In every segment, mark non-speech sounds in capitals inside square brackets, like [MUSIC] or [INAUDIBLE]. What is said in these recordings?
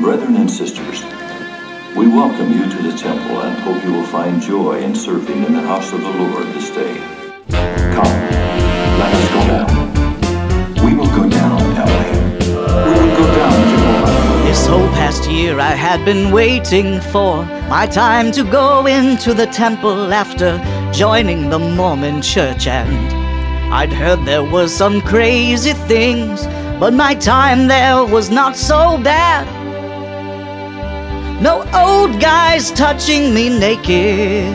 Brethren and sisters, we welcome you to the temple and hope you will find joy in serving in the house of the Lord this day. Come, let us go down. We will go down, Elohim. We will go down, Jehovah. This whole past year I had been waiting for my time to go into the temple after joining the Mormon church and I'd heard there was some crazy things, but my time there was not so bad. No old guys touching me naked,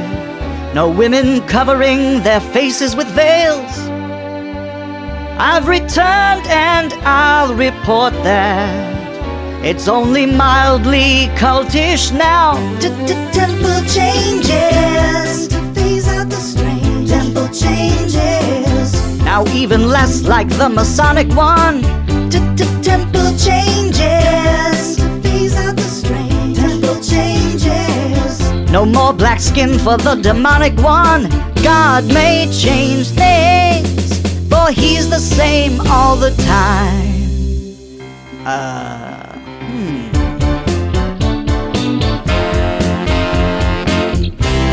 no women covering their faces with veils. I've returned and I'll report that it's only mildly cultish now. Temple changes phase out the strange. Temple changes. Now even less like the Masonic one. Temple changes No more black skin for the demonic one. God may change things, for He's the same all the time. Uh.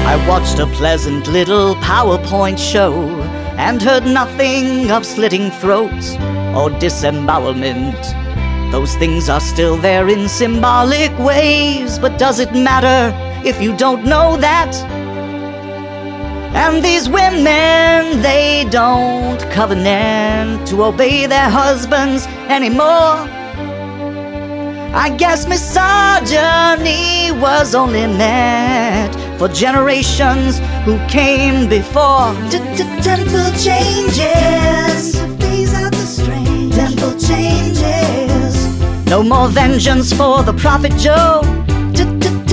I watched a pleasant little PowerPoint show and heard nothing of slitting throats or disembowelment. Those things are still there in symbolic ways, but does it matter if you don't know that? And these women, they don't covenant to obey their husbands anymore. I guess misogyny was only meant for generations who came before. Temple changes phase out the strange. Temple changes. No more vengeance for the prophet Joe.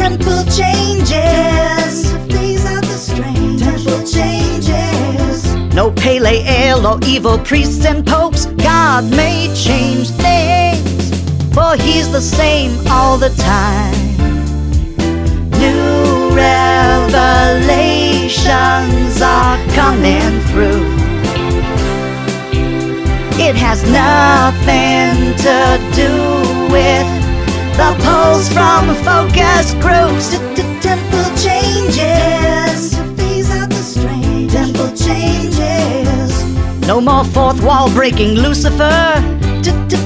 Temple changes phase out the strange. Temple changes. No Pay Lay Ale or evil priests and popes. God may change things, for He's the same all the time. New revelations are coming through. It has nothing to do with the polls from focus groups. Temple changes to phase out the strange. Temple changes. No more fourth wall breaking Lucifer.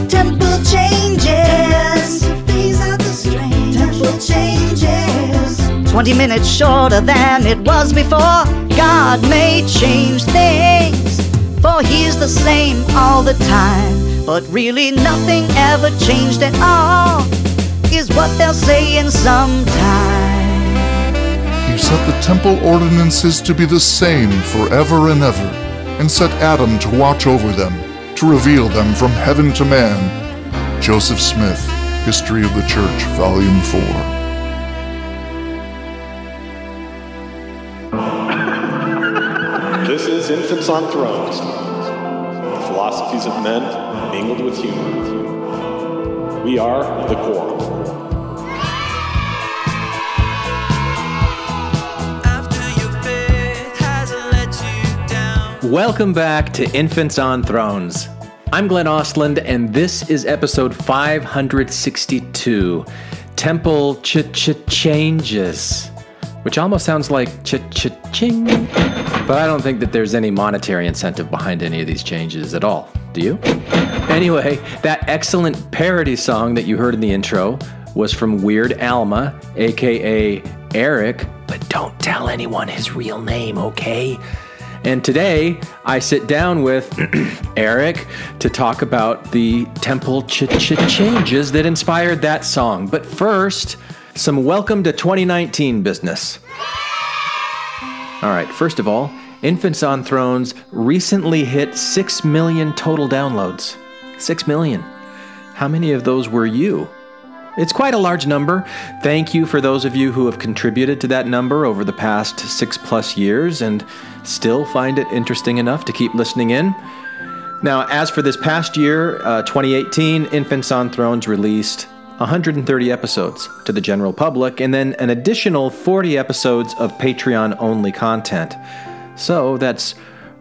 Temple changes to phase out the strange. Temple changes. 20 minutes shorter than it was before. God may change things, for He's the same all the time. But really, nothing ever changed at all, is what they'll say in some time. He set the temple ordinances to be the same forever and ever, and set Adam to watch over them, to reveal them from heaven to man. Joseph Smith, History of the Church, Volume 4. This is Infants on Thrones, the philosophies of men mingled with humor. We are the Quorum. Welcome back to Infants on Thrones. I'm Glenn Ostlund, and this is episode 562 Temple Ch Ch Changes, which almost sounds like ch ch ching. But I don't think that there's any monetary incentive behind any of these changes at all. Do you? Anyway, that excellent parody song that you heard in the intro was from Weird Alma, aka Eric, but don't tell anyone his real name, okay? And today I sit down with [CLEARS THROAT] Eric to talk about the temple ch- ch- changes that inspired that song. But first, some welcome to 2019 business. All right, first of all, Infants on Thrones recently hit 6 million total downloads. 6 million. How many of those were you? It's quite a large number. Thank you for those of you who have contributed to that number over the past six plus years and still find it interesting enough to keep listening in. Now, as for this past year, uh, 2018, Infants on Thrones released 130 episodes to the general public and then an additional 40 episodes of Patreon only content. So that's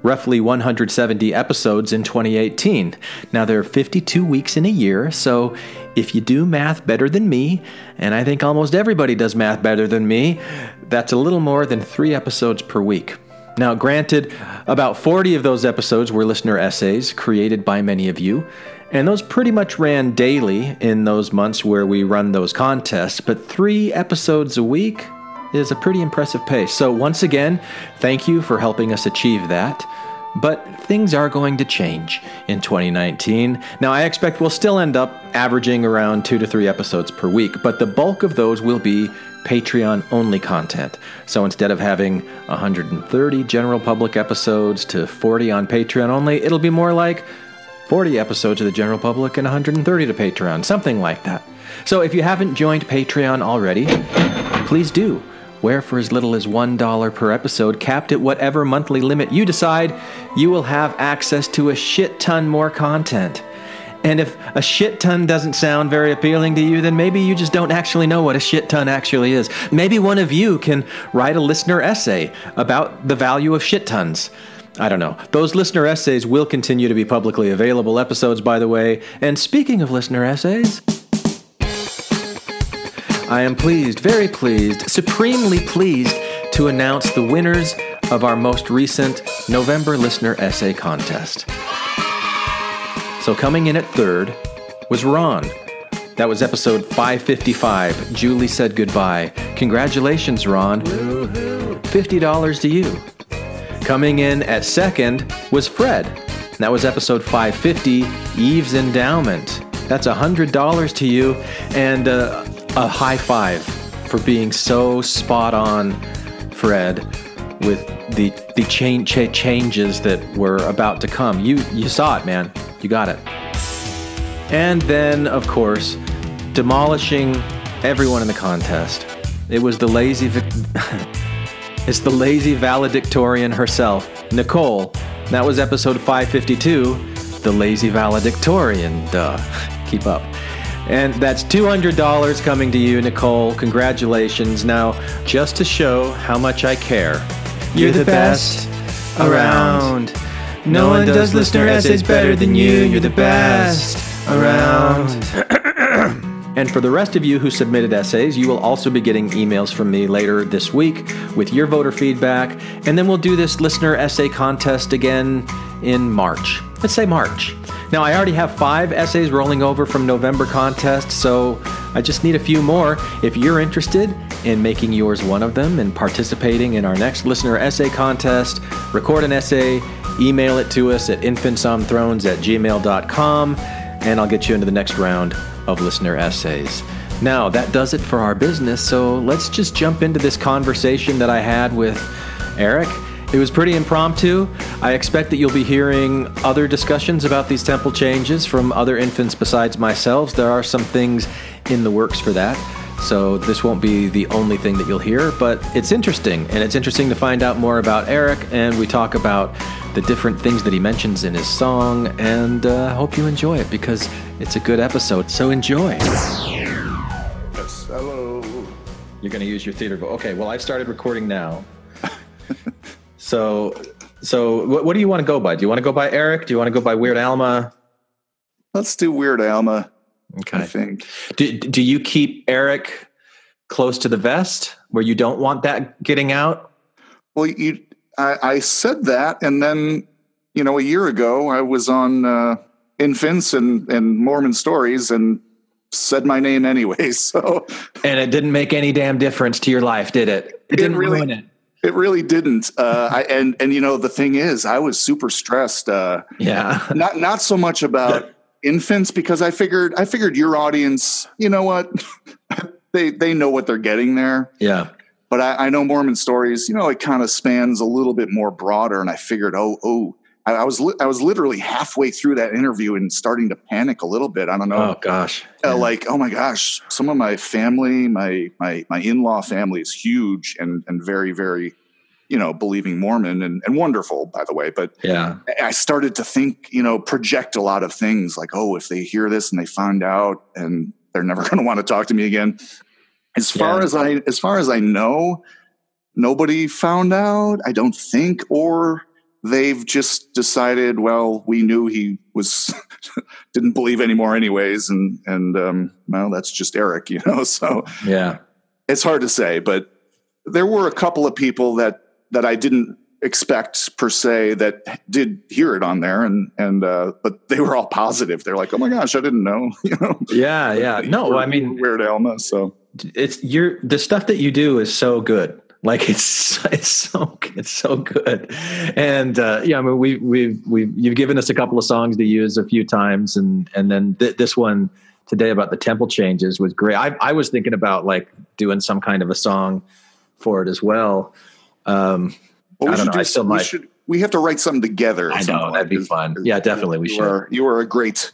roughly 170 episodes in 2018. Now, there are 52 weeks in a year, so if you do math better than me, and I think almost everybody does math better than me, that's a little more than three episodes per week. Now, granted, about 40 of those episodes were listener essays created by many of you, and those pretty much ran daily in those months where we run those contests, but three episodes a week is a pretty impressive pace. So, once again, thank you for helping us achieve that. But things are going to change in 2019. Now, I expect we'll still end up averaging around two to three episodes per week, but the bulk of those will be Patreon only content. So instead of having 130 general public episodes to 40 on Patreon only, it'll be more like 40 episodes to the general public and 130 to Patreon, something like that. So if you haven't joined Patreon already, please do. Where for as little as $1 per episode, capped at whatever monthly limit you decide, you will have access to a shit ton more content. And if a shit ton doesn't sound very appealing to you, then maybe you just don't actually know what a shit ton actually is. Maybe one of you can write a listener essay about the value of shit tons. I don't know. Those listener essays will continue to be publicly available episodes, by the way. And speaking of listener essays, I am pleased, very pleased, supremely pleased to announce the winners of our most recent November listener essay contest. So coming in at third was Ron. That was episode 555. Julie said goodbye. Congratulations, Ron. $50 to you. Coming in at second was Fred. That was episode 550, Eve's Endowment. That's $100 to you and uh, a high five for being so spot on, Fred, with the the chain cha- changes that were about to come. You you saw it, man. You got it. And then, of course, demolishing everyone in the contest. It was the lazy. Vic- [LAUGHS] it's the lazy valedictorian herself, Nicole. That was episode 552. The lazy valedictorian. Duh. Keep up. And that's $200 coming to you, Nicole. Congratulations. Now, just to show how much I care, you're, the, best, around. No one does listener essays better than you. You're the best around. [CLEARS THROAT] And for the rest of you who submitted essays, you will also be getting emails from me later this week with your voter feedback. And then we'll do this listener essay contest again in March. Let's say March. Now, I already have five essays rolling over from November contest, so I just need a few more. If you're interested in making yours one of them and participating in our next listener essay contest, record an essay, email it to us at infantsonthrones at gmail.com, and I'll get you into the next round of listener essays. Now, that does it for our business, so let's just jump into this conversation that I had with Eric. It was pretty impromptu. I expect that you'll be hearing other discussions about these temple changes from other infants besides myself. There are some things in the works for that. So this won't be the only thing that you'll hear, but it's interesting. And it's interesting to find out more about Eric. And we talk about the different things that he mentions in his song. And I uh, hope you enjoy it because it's a good episode. So enjoy. Yes, hello. You're going to use your theater voice. Okay, well, I've started recording now. [LAUGHS] so, so what, what do you want to go by? Do you want to go by Eric? Do you want to go by Weird Alma? Let's do Weird Alma, Okay. I think. Do, do you keep Eric close to the vest where you don't want that getting out? Well, you, I, I said that, and then, you know, a year ago, I was on uh, Infants and, and Mormon Stories and said my name anyway. [LAUGHS] So And it didn't make any damn difference to your life, did it? It didn't really- ruin it. It really didn't. Uh, I, and, and, you know, the thing is, I was super stressed. Uh, Yeah. not not so much about infants because I figured I figured your audience, you know what, [LAUGHS] they they know what they're getting there. Yeah. But I, I know Mormon stories, you know, it kind of spans a little bit more broader. And I figured, oh, oh, I, I was li- I was literally halfway through that interview and starting to panic a little bit. I don't know, Oh gosh. uh, like oh my gosh, some of my family, my my my in law family is huge and and very very, you know, believing Mormon and and wonderful by the way. But Yeah. I started to think, you know, project a lot of things like, oh, if they hear this and they find out and they're never going to want to talk to me again. As far Yeah. as I, as far as I know, nobody found out. I don't think, or they've just decided, well, we knew he was [LAUGHS] didn't believe anymore, anyways, and and um, well, that's just Eric, you know. [LAUGHS] So Yeah. it's hard to say, but there were a couple of people that that I didn't expect per se that did hear it on there, and and uh, but they were all positive. They're like, oh my gosh, I didn't know, [LAUGHS] you know. Yeah, yeah. No, I mean, Weird Alma. So it's you're the stuff that you do is so good. Like it's it's so it's so good, and uh, yeah, I mean we we we you've given us a couple of songs to use a few times, and and then th- this one today about the temple changes was great. I I was thinking about like doing some kind of a song for it as well. Um, well, I don't know. I still we might. should. We have to write something together. at I know point, that'd be fun. Yeah, definitely we you should. Are, you are a great,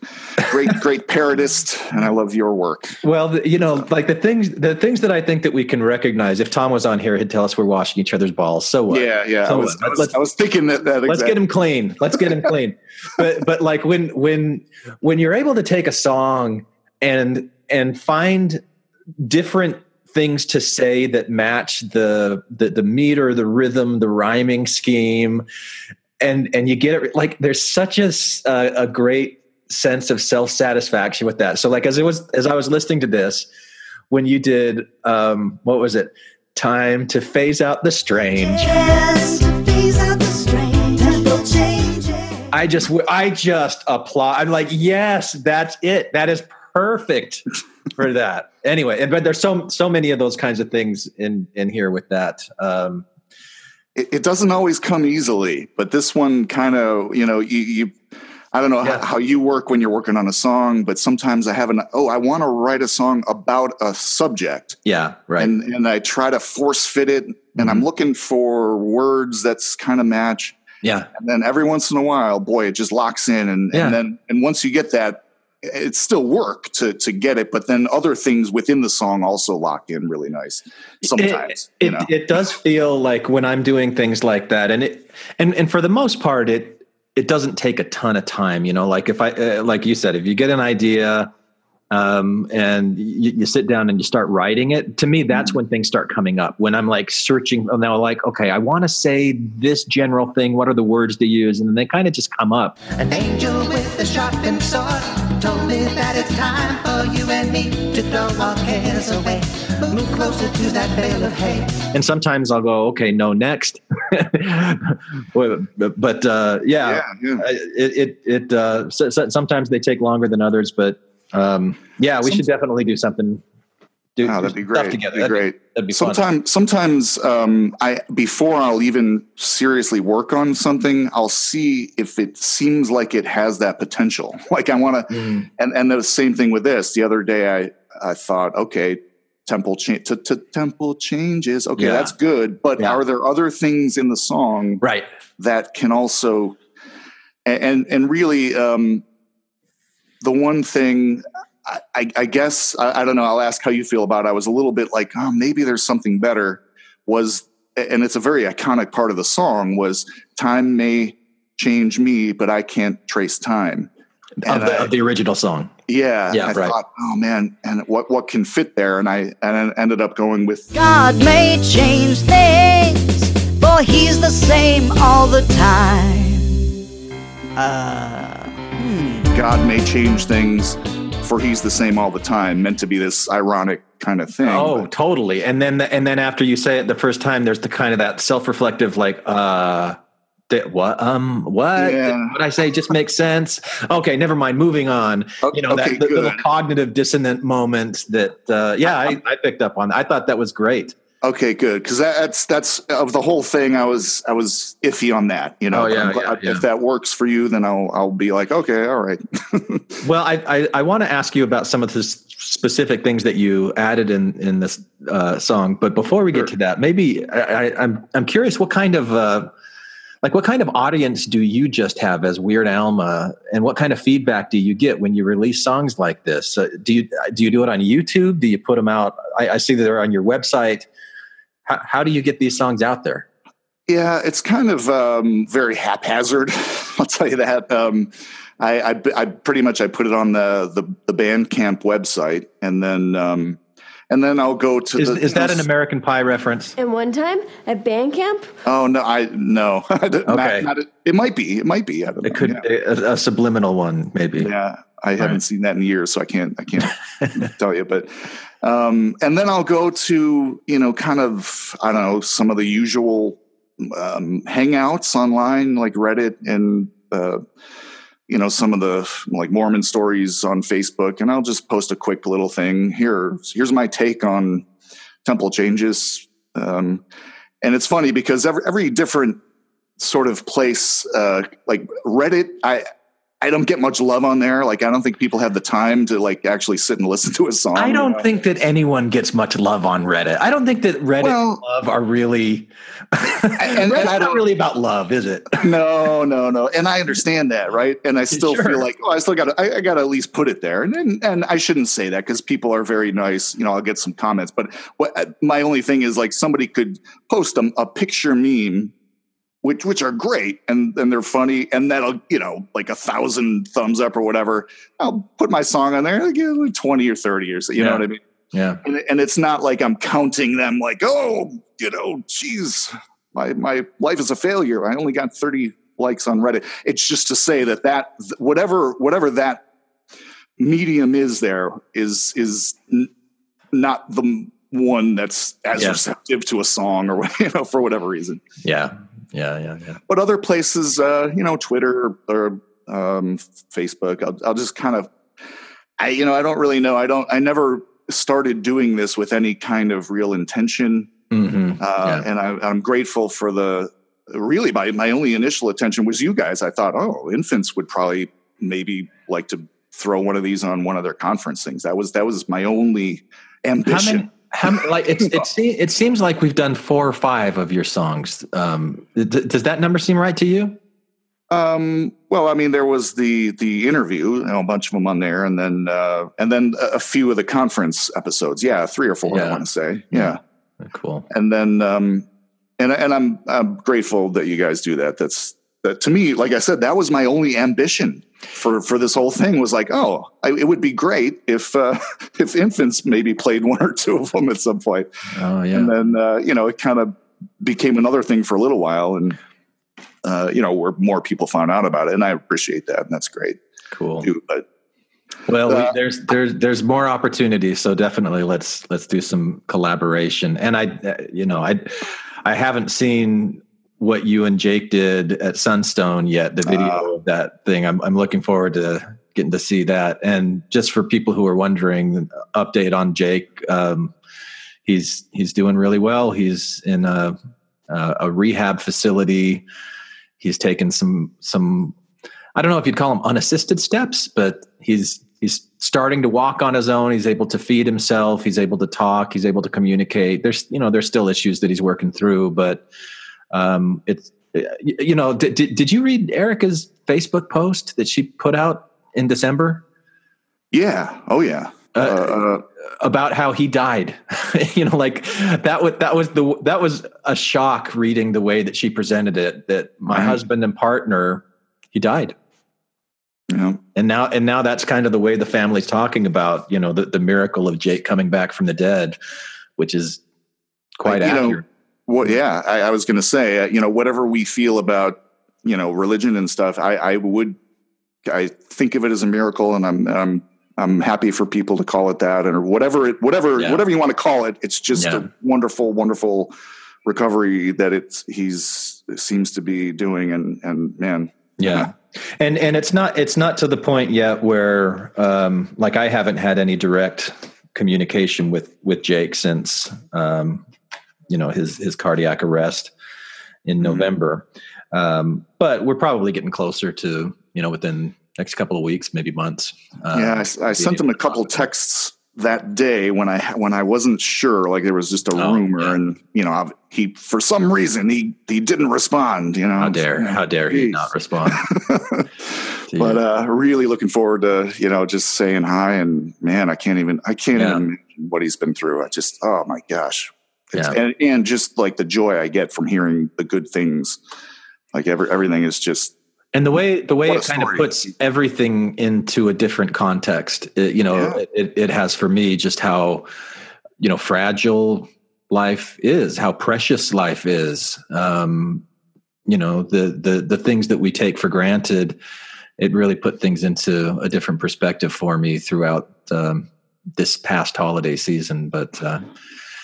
great, [LAUGHS] great parodist, and I love your work. Well, the, you know, like the things, the things that I think that we can recognize. If Tom was on here, he'd tell us we're washing each other's balls. So what? Yeah, yeah. So I was, what? I was, I was thinking that. that let's get him clean. Let's get him [LAUGHS] clean. But but like when when when you're able to take a song and and find different things to say that match the the, the meter, the rhythm, the rhyming scheme, and and you get it like there's such a a great sense of self satisfaction with that. So like as it was as I was listening to this, when you did um, what was it? Time to phase out the strange. Yes, phase out the strain. I just, I just applaud. I'm like, yes, that's it. That is perfect for that. Anyway, and but there's so so many of those kinds of things in in here with that. Um, it, it doesn't always come easily, but this one kind of, you know, you, you I don't know Yeah. how, how you work when you're working on a song, but sometimes I have an, oh, I want to write a song about a subject. yeah, right. And, and I try to force fit it, and I'm looking for words that's kind of match. yeah, And then every once in a while, boy, it just locks in. And, Yeah. and then, and once you get that, it's still work to, to get it, but then other things within the song also lock in really nice sometimes. it, you know? it, it does feel like when I'm doing things like that, and it and and for the most part, it it doesn't take a ton of time. You know, like if I uh, like you said, if you get an idea. Um, and you, you sit down and you start writing it. To me, that's Mm-hmm. when things start coming up. When I'm like searching, and now like, okay, I want to say this general thing. What are the words to use? And then they kind of just come up. An angel with a sharpened sword told me that it's time for you and me to throw our cares away. Move closer to that bale of hay. And sometimes I'll go, okay, no, next. [LAUGHS] but but, uh, yeah, Yeah, yeah. It it, it uh, so, so- sometimes they take longer than others, but um, yeah, we should definitely do something. Do, Oh, that'd be great. together. That'd be That'd great. That'd be sometimes sometimes um, I before I'll even seriously work on something, I'll see if it seems like it has that potential. [LAUGHS] Like I want to, Mm. and and the same thing with this. The other day, I I thought, okay, temple change to, to temple changes. Okay, Yeah. that's good. But Yeah. are there other things in the song Right. that can also and and, and really um, the one thing I, I, I guess I, I don't know. I'll ask how you feel about. it. I was a little bit like, oh, maybe there's something better. Was and it's a very iconic part of the song. Was time may change me, but I can't trace time. Of the, I- of the original song. Yeah, Yeah, I right. thought, oh man, and what what can fit there? And I and I ended up going with God may change things, for he's the same all the time. Uh, hmm. God may change things, for He's the same all the time. Meant to be this ironic kind of thing. Oh, but- totally. And then and then after you say it the first time, there's the kind of that self-reflective, like, uh, what? Um, what? Yeah. What I say just makes sense. Okay, never mind. Moving on. Okay, you know okay, the little cognitive dissonant moment that. Uh, yeah, I, [LAUGHS] I picked up on. I thought that was great. Okay, good. Because that's that's of the whole thing. I was I was iffy on that. You know, Oh, yeah, glad- yeah, yeah. if that works for you, then I'll I'll be like, okay, all right. [LAUGHS] Well, I I, I want to ask you about some of the specific things that you added in in this uh, song, but before we get Sure. to that, maybe I, I, I'm I'm curious what kind of uh, like what kind of audience do you just have as Weird Alma, and what kind of feedback do you get when you release songs like this? Uh, do you do you do it on YouTube? Do you put them out? I, I see that they're on your website. How, how do you get these songs out there? Yeah, it's kind of um, very haphazard. [LAUGHS] I'll tell you that. Um, I, I, I pretty much I put it on the the, the Bandcamp website, and then um, and then I'll go to Is, the. is that you an American Pie reference? And one time at Bandcamp. Oh no, I no. [LAUGHS] Not- Okay. not- it might be. It might be. I don't It know. could Yeah. a, a subliminal one, maybe. Yeah, I haven't Right. seen that in years, so I can't. I can't [LAUGHS] tell you. But um, and then I'll go to you know kind of I don't know some of the usual um, hangouts online like Reddit and uh, you know some of the like Mormon stories on Facebook, and I'll just post a quick little thing here. Here's my take on temple changes. Um, and it's funny because every every different sort of place, uh, like Reddit, I I don't get much love on there. Like I don't think people have the time to like actually sit and [LAUGHS] listen to a song. I don't know? think that anyone gets much love on Reddit. I don't think that Reddit Well- love are really. and [LAUGHS] Reddit's I not don't- really about love, is it? [LAUGHS] No, no, no. And I understand that, right? And I still Sure. feel like, oh, I still got to, I, I got to at least put it there. And, and and I shouldn't say that because people are very nice. You know, I'll get some comments. But what my only thing is like somebody could post a, a picture meme, which which are great and and they're funny, and that'll you know like a thousand thumbs up or whatever. I'll put my song on there, like, yeah, like twenty or thirty or so. You Yeah. know what I mean? Yeah. and, and it's not like I'm counting them like, oh, you know, geez, my my life is a failure. I only got 30 likes on Reddit. It's just to say that that whatever whatever that medium is there is is n- not the one that's as Yeah. receptive to a song or [LAUGHS] you know for whatever reason. Yeah. Yeah. Yeah. Yeah. But other places, uh, you know, Twitter or um, Facebook, I'll, I'll just kind of, I, you know, I don't really know. I don't, I never started doing this with any kind of real intention. hmm Uh, And I, I'm grateful for the, really, my, my only initial attention was you guys. I thought, oh, infants would probably maybe like to throw one of these on one of their conference things. That was, that was my only How ambition. many? How like it's it, [LAUGHS] se- it seems like we've done four or five of your songs. Um, d- does that number seem right to you? Um, well, I mean, there was the the interview, you know, a bunch of them on there, and then uh, and then a, few of the conference episodes. Yeah, three or four, I want to say. Yeah, Cool. and then um, and and I'm I'm grateful that you guys do that. That's that to me, like I said, that was my only ambition for for this whole thing. Was like, oh, I, it would be great if uh, [LAUGHS] if infants maybe played one or two of them at some point. Oh yeah. And then, uh, you know, it kind of became another thing for a little while. And, uh, you know, where more people found out about it. And I appreciate that. And that's great Cool. too. But Well, we, Uh, there's there's there's more opportunities, so definitely let's let's do some collaboration. And I, uh, you know, I I haven't seen what you and Jake did at Sunstone yet. The video Uh. of that thing. I'm I'm looking forward to getting to see that. And just for people who are wondering, update on Jake. Um, he's he's doing really well. He's in a a, a rehab facility. He's taken some some I don't know if you'd call them unassisted steps, but he's he's starting to walk on his own. He's able to feed himself. He's able to talk. He's able to communicate. There's you know there's still issues that he's working through, but um, it's you you know did, did you read Erica's Facebook post that she put out in December yeah. Oh, yeah. Uh, Uh, about how he died? [LAUGHS] you know, like that was that was the that was a shock reading the way that she presented it. That my Right. husband and partner he died. you know, and now and now that's kind of the way the family's talking about you know the, the miracle of jake coming back from the dead which is quite you know, accurate Well, yeah, I, I was going to say, uh, you know, whatever we feel about, you know, religion and stuff, I, I would, I think of it as a miracle, and I'm, I'm, I'm happy for people to call it that, or whatever, it, whatever, Yeah. whatever you want to call it. It's just Yeah. a wonderful, wonderful recovery that it's he's seems to be doing, and and man, yeah and and it's not it's not to the point yet where um like i haven't had any direct communication with with jake since um you know his his cardiac arrest in Mhm. november um but we're probably getting closer to you know within next couple of weeks maybe months uh, yeah, I sent him a couple texts that day when I when I wasn't sure, like there was just a Oh, rumor, yeah. and you know, I've- he for some reason he he didn't respond. You know, how dare Yeah. how dare he not respond [LAUGHS] but uh, really looking forward to you know just saying hi and man, I can't even I can't Yeah. even imagine what he's been through. I just oh my gosh, Yeah. and and just like the joy I get from hearing the good things, like every everything is just and the way the way it kind of puts everything into a different context it, you know Yeah. it, it has for me just how you know fragile life is, how precious life is. Um, you know the the the things that we take for granted. It really put things into a different perspective for me throughout um, this past holiday season. But uh,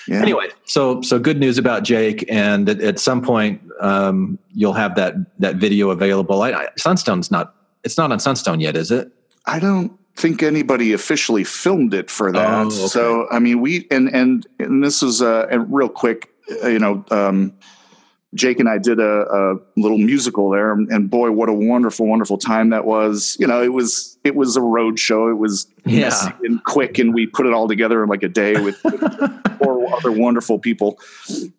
Yeah. anyway, so so good news about Jake, and at, at some point um, you'll have that that video available. I, I, Sunstone's not it's not on Sunstone yet, is it? I don't think anybody officially filmed it for that. Oh, okay. So I mean, we and and and this is uh, and real quick, uh, you know, um, Jake and I did a, a little musical there, and, boy, what a wonderful, wonderful time that was. You know, it was it was a road show. It was Yeah. messy and quick, and we put it all together in like a day with, with [LAUGHS] four other wonderful people,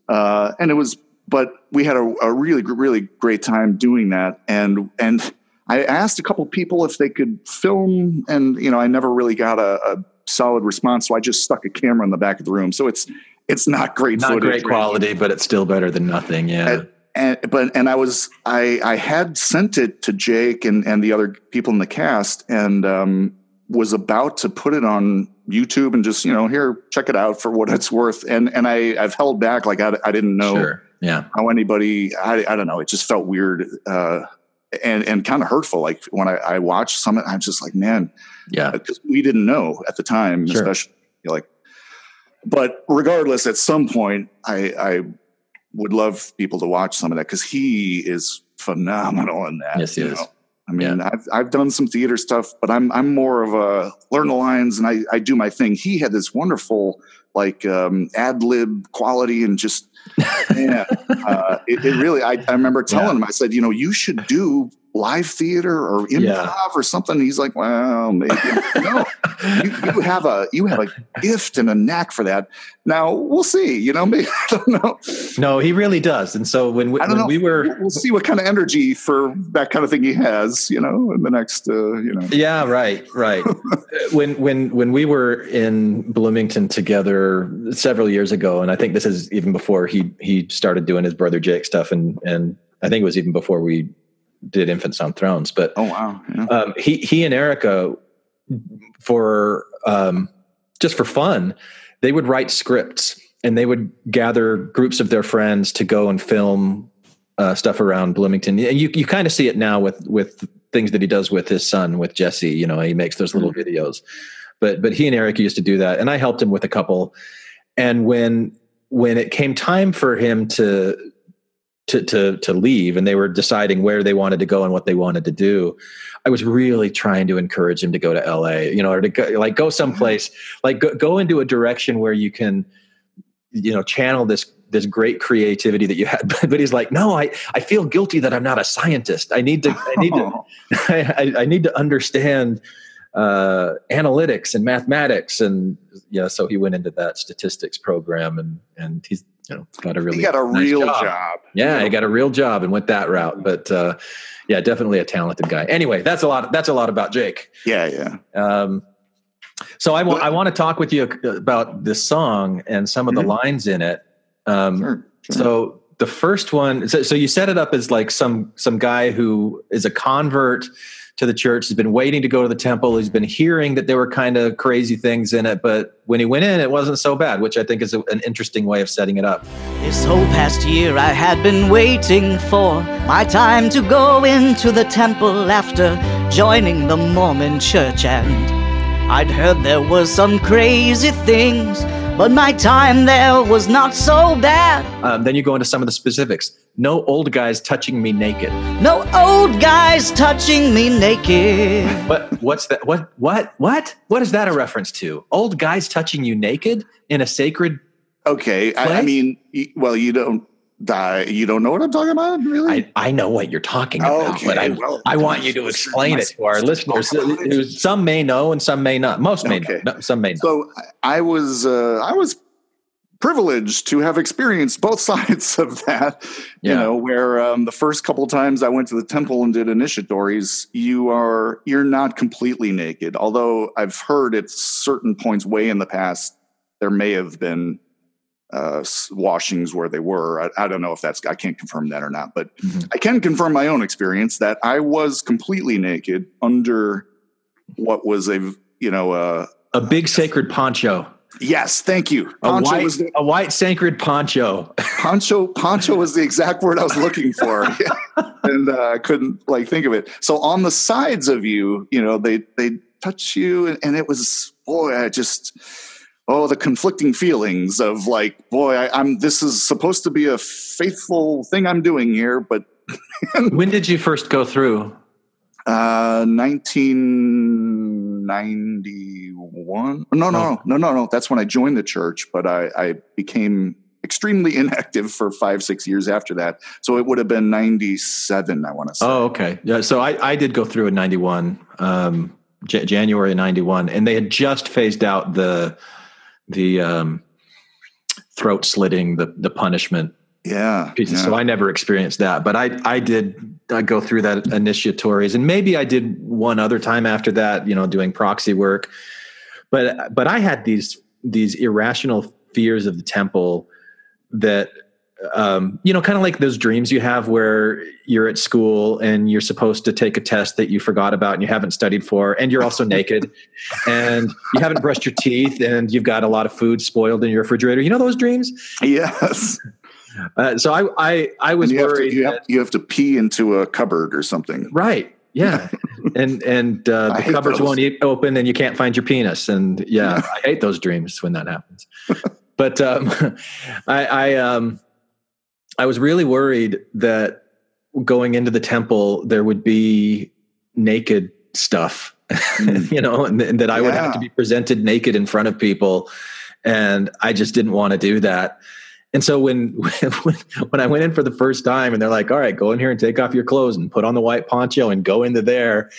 uh, and it was. But we had a, a really, really great time doing that, and and I asked a couple people if they could film, and you know, I never really got a, a solid response, so I just stuck a camera in the back of the room. So it's it's not great, Not footage, great quality, but it's still better than nothing. Yeah. and, and but and I was I I had sent it to Jake and and the other people in the cast and um was about to put it on YouTube and just you know here check it out for what it's worth and and I I've held back like I, I didn't know Sure. Yeah. how anybody I I don't know it just felt weird uh and and kind of hurtful like when I I watched some it, I'm just like man Yeah. because we didn't know at the time, Sure. especially like. But regardless, at some point, I, I would love people to watch some of that because he is phenomenal in that. Yes, he is. know? I mean, I've I've done some theater stuff, but I'm I'm more of a learn the lines and I I do my thing. He had this wonderful like um, ad lib quality and just [LAUGHS] yeah, uh, it, it really. I, I remember telling Yeah. him, I said, you know, you should do live theater or improv Yeah. or something. He's like, well, maybe no. You, you have a you have a gift and a knack for that. Now we'll see. You know, [LAUGHS] maybe I don't know. No, he really does. And so when we, I don't when know. we were We'll- we'll see what kind of energy for that kind of thing he has. You know, in the next, uh, you know. Yeah, right, right. [LAUGHS] when when when we were in Bloomington together several years ago, and I think this is even before he he started doing his brother Jake stuff, and and I think it was even before we did Infants on Thrones. But Oh wow. Yeah. um, he he and Erica for um, just for fun, they would write scripts and they would gather groups of their friends to go and film uh, stuff around Bloomington. And you you kind of see it now with with things that he does with his son with Jesse. You know, he makes those little videos. But but he and Erica used to do that, and I helped him with a couple. And when when it came time for him to to to to leave and they were deciding where they wanted to go and what they wanted to do i was really trying to encourage him to go to la you know or to go, like go someplace like go, go into a direction where you can you know channel this this great creativity that you had. [LAUGHS] But, he's like no i i feel guilty that i'm not a scientist. I need to i need to [LAUGHS] [LAUGHS] I, I need to understand uh, analytics and mathematics, and yeah, so he went into that statistics program, and and he's know got a really he got a nice real job. Yeah, he got a real job and went that route. But uh, yeah, definitely a talented guy. Anyway, that's a lot. That's a lot about Jake. Yeah, yeah. Um, so I want I want to talk with you about this song and some of the lines in it. Um, Sure, sure. So the first one, so, so you set it up as like some some guy who is a convert to the church. He's been waiting to go to the temple. He's been hearing that there were kind of crazy things in it, but when he went in, it wasn't so bad, which I think is a, an interesting way of setting it up. This whole past year I had been waiting for my time to go into the temple after joining the Mormon church and I'd heard there were some crazy things, but my time there was not so bad. Um, then you go into some of the specifics. No old guys touching me naked. No old guys touching me naked. What? What's that? What? What? What? What is that a reference to? Old guys touching you naked in a sacred? Okay, I, I mean, well, you don't die. You don't know what I'm talking about, really? I, I know what you're talking about, Okay, but I well, I want you to explain it to our listeners. Some may know and some may not. Most may Okay. know. Some may not. So I was uh, I was privileged to have experienced both [LAUGHS] sides of that. You Yeah. know, where um, the first couple times I went to the temple and did initiatories, you are you're not completely naked. Although I've heard at certain points way in the past there may have been uh, washings where they were. I, I don't know if that's I can't confirm that or not, but Mhm. I can confirm my own experience that I was completely naked under what was a you know uh, A big sacred poncho. Yes, thank you. A Poncho white, was the, a white sacred poncho. poncho. Poncho was the exact word I was looking for, [LAUGHS] [LAUGHS] and uh, I couldn't like think of it. So on the sides of you, you know, they they touch you, and, and it was boy, I just oh the conflicting feelings of like boy, I, I'm this is supposed to be a faithful thing I'm doing here, but [LAUGHS] when did you first go through? uh 1991 no no no no no no that's when i joined the church but i i became extremely [LAUGHS] inactive for five six years after that so it would have been 97 i want to say Oh, okay. Yeah. So I, I did go through in 91, um, J- January 91, and they had just phased out the, the, um, throat slitting, the, the punishment yeah, yeah. So I never experienced that, but I, I did I go through that initiatories and maybe I did one other time after that, you know, doing proxy work. But, but I had these, these irrational fears of the temple that um, you know, kind of like those dreams you have where you're at school and you're supposed to take a test that you forgot about and you haven't studied for, and you're also [LAUGHS] naked and you haven't brushed your teeth and you've got a lot of food spoiled in your refrigerator. You know those dreams? yes Uh, so I, I, I was And you have, to, worried. you, have, you have to pee into a cupboard or something Right. Yeah. [LAUGHS] and and uh, the cupboards those. won't open and you can't find your penis. And yeah, [LAUGHS] I hate those dreams when that happens. but um, I I um I was really worried that going into the temple there would be naked stuff, [LAUGHS] you know, and, and that I would have to be presented naked in front of people, and I just didn't want to do that. And so when, [LAUGHS] when when I went in for the first time, and they're like, "All right, go in here and take off your clothes and put on the white poncho and go into there,"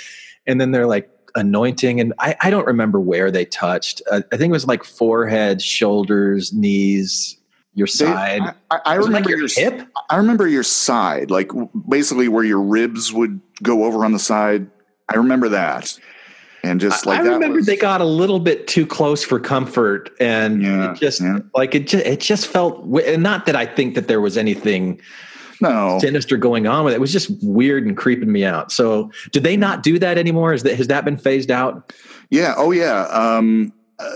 and then they're like anointing, and I, I don't remember where they touched. Uh, I think it was like forehead, shoulders, knees, your side. I, I- I it like remember your your hip? I remember your side, like basically where your ribs would go over on the side. I remember that, and just like I that remember was- they got a little bit too close for comfort, and Yeah, it just yeah. like it just it just felt. Not that I think that there was anything no. sinister going on with it. It was just weird and creeping me out. So, did they not do that anymore? Is that has that been phased out? Yeah. Oh, yeah. Um,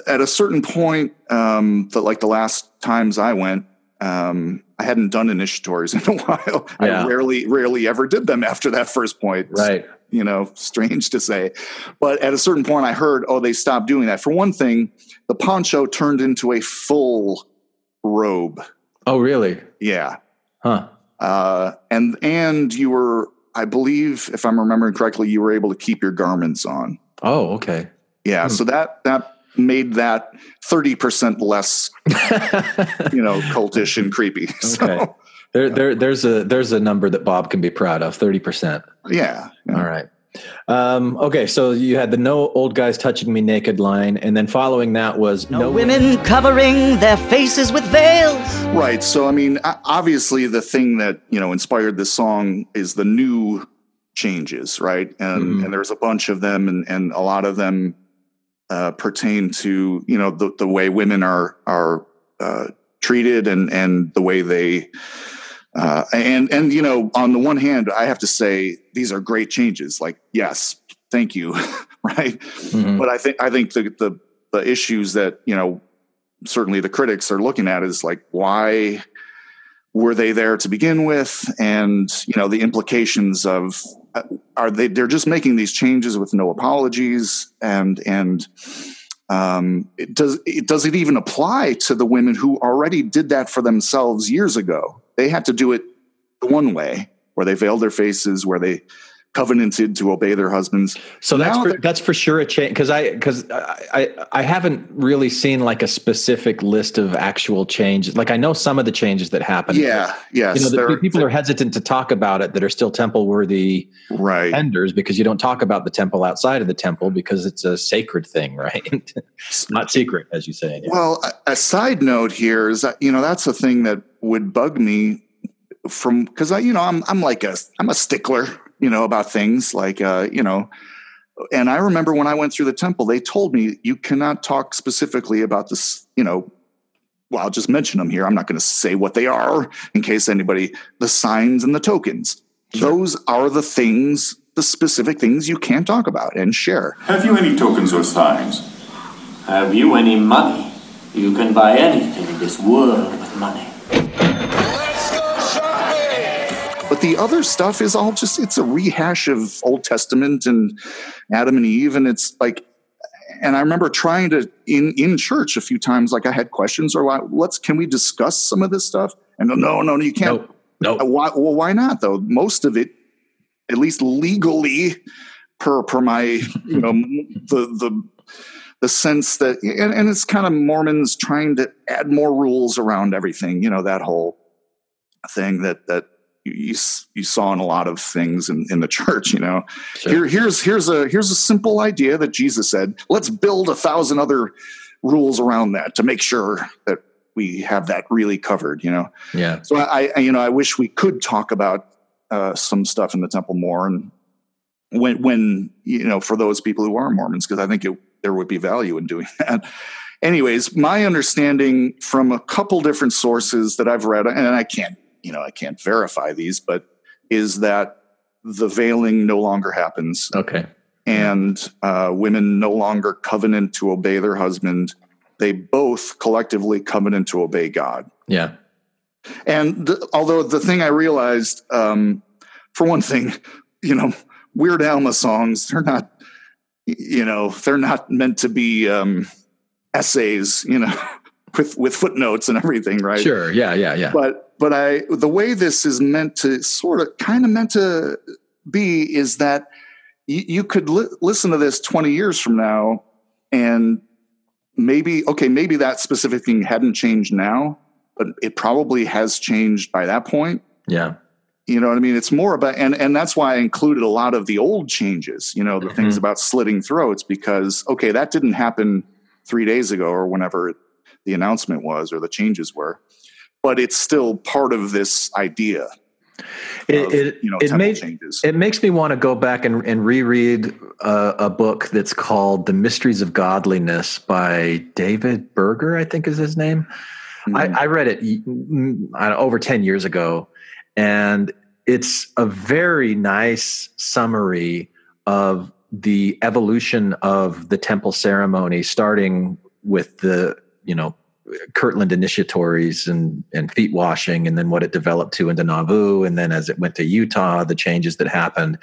at a certain point, um, the, like the last times I went, um, I hadn't done initiatories [LAUGHS] in a while. Yeah. I rarely, rarely ever did them after that first point. Right. You know, strange to say. But at a certain point, I heard, oh, they stopped doing that. For one thing, the poncho turned into a full robe. Oh, really? Yeah. Huh. Uh, and and you were, I believe, if I'm remembering correctly, you were able to keep your garments on. Oh, okay. Yeah, so that that made that thirty percent less, [LAUGHS] you know, cultish and creepy. [LAUGHS] So, Okay. There, there, there's a there's a number that Bob can be proud of. Thirty percent. yeah, yeah. All right. Um, okay, so you had the no old guys touching me naked line, and then following that was No women covering their faces with veils. right. So, I mean, obviously, the thing that you know inspired this song is the new changes, right? And Mhm. and there's a bunch of them, and and a lot of them uh, pertain to you know the the way women are are uh, treated and and the way they uh, and and you know on the one hand i have to say these are great changes. Like yes thank you [LAUGHS] right? Mhm. but i think i think the, the the issues that you know certainly the critics are looking at is like why were they there to begin with? And you know the implications of are they they're just making these changes with no apologies and and um, it does it does it even apply to the women who already did that for themselves years ago? They had to do it the one way, where they veiled their faces, where they covenanted to obey their husbands. So that's for, that- that's for sure a change because I because I, I I haven't really seen like a specific list of actual changes. Like I know some of the changes that happened. yeah, yes, you know, the, people are hesitant to talk about it that are still temple worthy right. vendors because you don't talk about the temple outside of the temple because it's a sacred thing, [LAUGHS] right? Not secret, as you say. Yeah. Well, a, a side note here is that you know that's a thing that would bug me from because I you know I'm I'm like a I'm a stickler you know about things like uh you know and I remember when I went through the temple they told me you cannot talk specifically about this you know well I'll just mention them here I'm not going to say what they are in case anybody the signs and the tokens those are the things the specific things you can't talk about and share Have you any tokens or signs? Have you any money? You can buy anything in this world with money. But the other stuff is all just it's a rehash of Old Testament and Adam and Eve, and it's like and I remember trying to in in church a few times, like I had questions or like, let's can we discuss some of this stuff? And go, no, no, no, you can't. No, no. Uh, why, well, why not though? Most of it, at least legally, per per my you know [LAUGHS] the the the sense that and, and it's kind of Mormons trying to add more rules around everything. You know that whole thing that that you, you saw in a lot of things in, in the [LAUGHS] church you know? Sure. here here's here's a here's a simple idea that jesus said let's build a thousand other rules around that to make sure that we have that really covered you know? Yeah. So i, I you know i wish we could talk about uh, some stuff in the temple more and when when you know for those people who are mormons because i think it, there would be value in doing [LAUGHS] that. Anyways my understanding from a couple different sources that i've read and i can't you know, I can't verify these, but is that the veiling no longer happens. Okay. And uh, women no longer covenant to obey their husband. They both collectively covenant to obey God. Yeah. And the, although the thing I realized, um, for one thing, you know, Weird Alma songs, they're not, you know, they're not meant to be um, essays, you know, [LAUGHS] with with footnotes and everything, right? Sure. Yeah. Yeah. Yeah. But but I the way this is meant to sort of kind of meant to be is that you, you could li- listen to this 20 years from now and maybe okay maybe that specific thing hadn't changed now but it probably has changed by that point. Yeah. You know what i mean? It's more about and and that's why i included a lot of the old changes you know the mm-hmm. things about slitting throats because okay that didn't happen three days ago or whenever the announcement was or the changes were but it's still part of this idea. It, of, it, you know, it, makes, changes. it makes me want to go back and, and reread a, a, book that's called The Mysteries of Godliness by David Buerger, I think is his name. Mm-hmm. I, I, read it mm, over 10 years ago, and it's a very nice summary of the evolution of the temple ceremony, starting with the, you know, Kirtland initiatories and, and feet washing, and then what it developed to into Nauvoo, and then as it went to Utah, the changes that happened.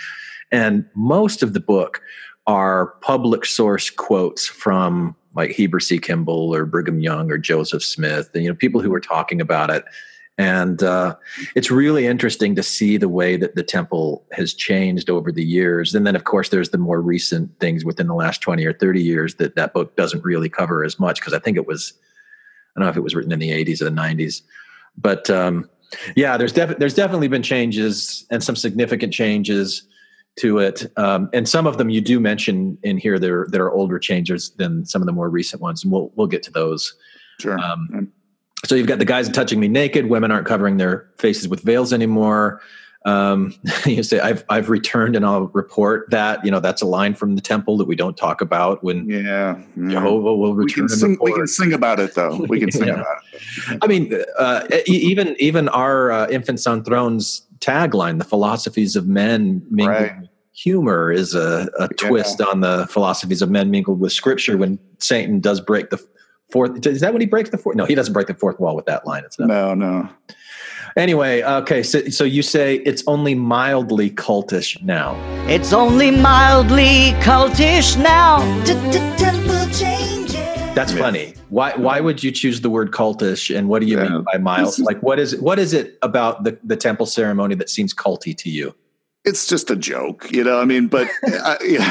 And most of the book are public source quotes from like Heber C. Kimball or Brigham Young or Joseph Smith, and you know people who were talking about it. And uh, it's really interesting to see the way that the temple has changed over the years. And then, of course, there's the more recent things within the last 20 or 30 years that that book doesn't really cover as much because I think it was don't know if it was written in the 80s or the 90s, but um, yeah, there's def- there's definitely been changes and some significant changes to it, um, and some of them you do mention in here. There there are older changes than some of the more recent ones, and we'll we'll get to those. Sure. Um, so you've got the guys touching me naked. Women aren't covering their faces with veils anymore um, [LAUGHS] you say I've I've returned and I'll report that you know that's a line from the temple that we don't talk about when yeah, Jehovah will return. We can, sing, we can sing about it though. We can [LAUGHS] sing yeah. about it. I mean, uh, even even our uh, infants on thrones tagline, "The philosophies of men mingled right. humor," is a, a yeah. twist on the philosophies of men mingled with Scripture. When Satan does break the fourth, is that when he breaks the fourth? No, he doesn't break the fourth wall with that line. It's not. No, no. Anyway, okay, so, so you say it's only mildly cultish now. It's only mildly cultish now. Temple changes. That's funny. Why why would you choose the word cultish and what do you yeah. mean by mild? Like what is what is it about the, the temple ceremony that seems culty to you? It's just a joke, you know. I mean, but [LAUGHS] uh, yeah,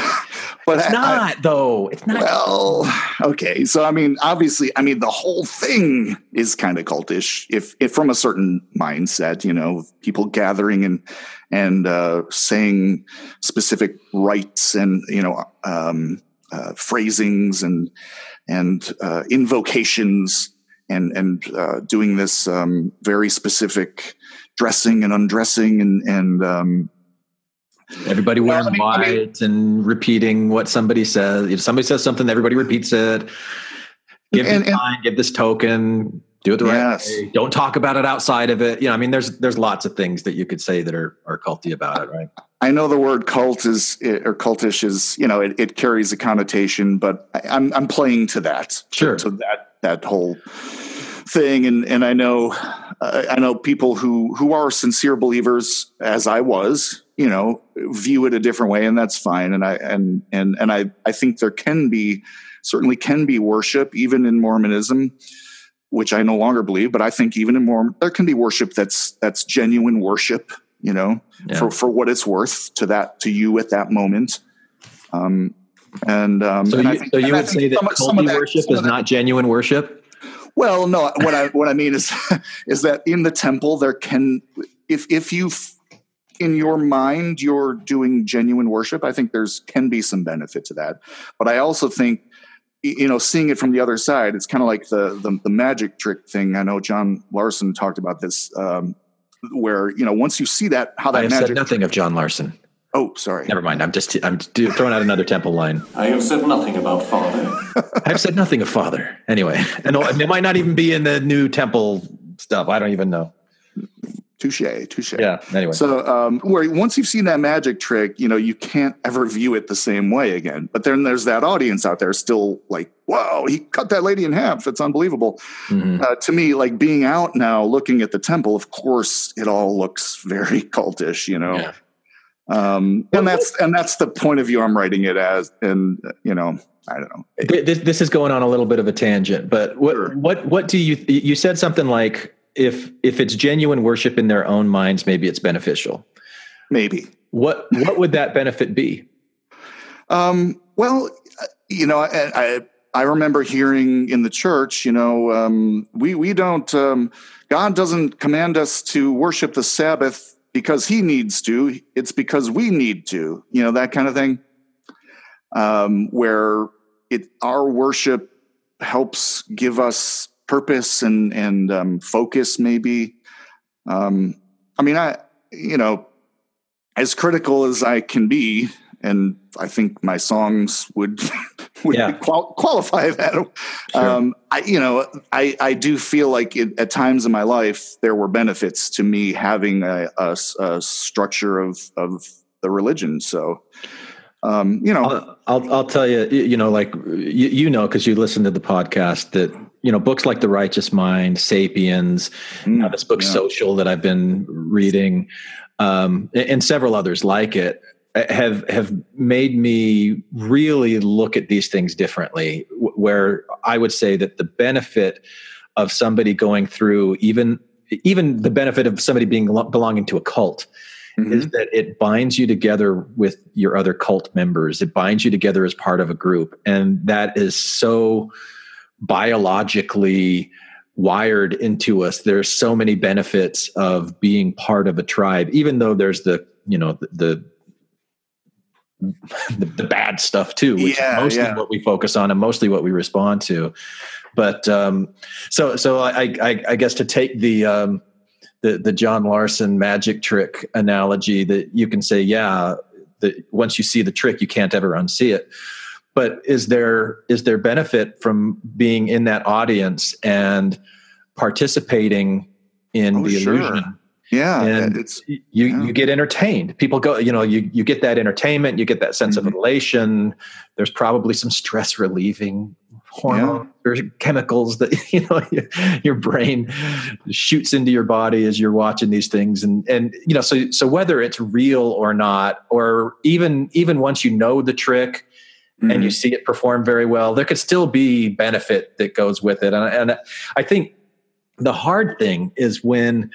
but it's I, not I, though. It's not. Well, okay. So I mean, obviously, I mean, the whole thing is kind of cultish, if if from a certain mindset, you know, people gathering and and uh, saying specific rites and you know um, uh, phrasings and and uh, invocations and and uh, doing this um, very specific dressing and undressing and and um, Everybody wearing well, I mean, white I mean, and repeating what somebody says. If somebody says something, everybody repeats it. Give and, this sign, give this token, do it the yes. right way. Don't talk about it outside of it. You know, I mean, there's there's lots of things that you could say that are are culty about it, right? I know the word cult is or cultish is you know it, it carries a connotation, but I, am I'm, I'm playing to that sure to, to that that whole thing. And and I know uh, I know people who who are sincere believers, as I was, you know, view it a different way, and that's fine. And I and and and I I think there can be certainly can be worship even in Mormonism which I no longer believe, but I think even in Mormon, there can be worship that's that's genuine worship, you know, Yeah. for for what it's worth to that to you at that moment. Um, and um, So and I you, think- so you would say that some of- some of culty worship is of that- not genuine worship? well, no. What I what I mean is [LAUGHS] is that in the temple there can if if you in your mind you're doing genuine worship, I think there's can be some benefit to that. But I also think you know seeing it from the other side, it's kind of like the, the the magic trick thing. I know John Larsen talked about this, um, where you know once you see that how I that have magic. said nothing of John Larsen. Oh, sorry. Never mind. I'm just I'm throwing out another temple line. I have said nothing about father. [LAUGHS] I've said nothing of father. Anyway, and it might not even be in the new temple stuff. I don't even know. Touche, touche. Yeah. Anyway. So um, where once you've seen that magic trick, you know you can't ever view it the same way again. But then there's that audience out there still like, "Wow, he cut that lady in half. It's unbelievable." Mhm. Uh, to me, like being out now, looking at the temple, of course, it all looks [LAUGHS] very cultish, you know. Yeah. Um, and that's and that's the point of view I'm writing it as, and you know, I don't know. This, this is going on a little bit of a tangent, but what Sure. what what do you you said something like if if it's genuine worship in their own minds, maybe it's beneficial. Maybe. What what would that benefit be? Um, well, you know, I, I I remember hearing in the church, you know, um, we we don't um, God doesn't command us to worship the Sabbath because He needs to. It's because we need to. You know that kind of thing. Um, where it our worship helps give us purpose and and um, focus, maybe. Um, I mean, I you know, as critical as I can be, and I think my songs would [LAUGHS] would Yeah. qual- qualify that. Um, I you know I I do feel like it, at times in my life there were benefits to me having a structure of of the religion. So um, you know, I'll, I'll I'll tell you, you know, like you, you know, because you listen to the podcast that you know books like The Righteous Mind, *Sapiens*, Mm, uh, this book yeah. *Social* that I've been reading, um, and, and several others like it uh, have have made me really look at these things differently. Where I would say that the benefit of somebody going through even even the benefit of somebody being belonging to a cult Mhm. is that it binds you together with your other cult members. It binds you together as part of a group. And that is so biologically wired into us. There's so many benefits of being part of a tribe, even though there's the, you know, the, the, the bad stuff too, which Yeah, is mostly yeah. what we focus on and mostly what we respond to. But um, so, so I, I, I guess to take the, um, the the John Larsen magic trick analogy that you can say, yeah, that once you see the trick, you can't ever unsee it. But is there is there benefit from being in that audience and participating in Oh, the sure. illusion? yeah, and it's you yeah. you get entertained. People go, you know, you you get that entertainment, you get that sense Mhm. of elation. There's probably some stress [LAUGHS] relieving hormones or chemicals that [LAUGHS] you know your, brain shoots into your body as you're watching these things. And and you know so so whether it's real or not or even even once you know the trick and you mm. see it perform very well there could still be benefit that goes with it. And, and i think the hard thing is when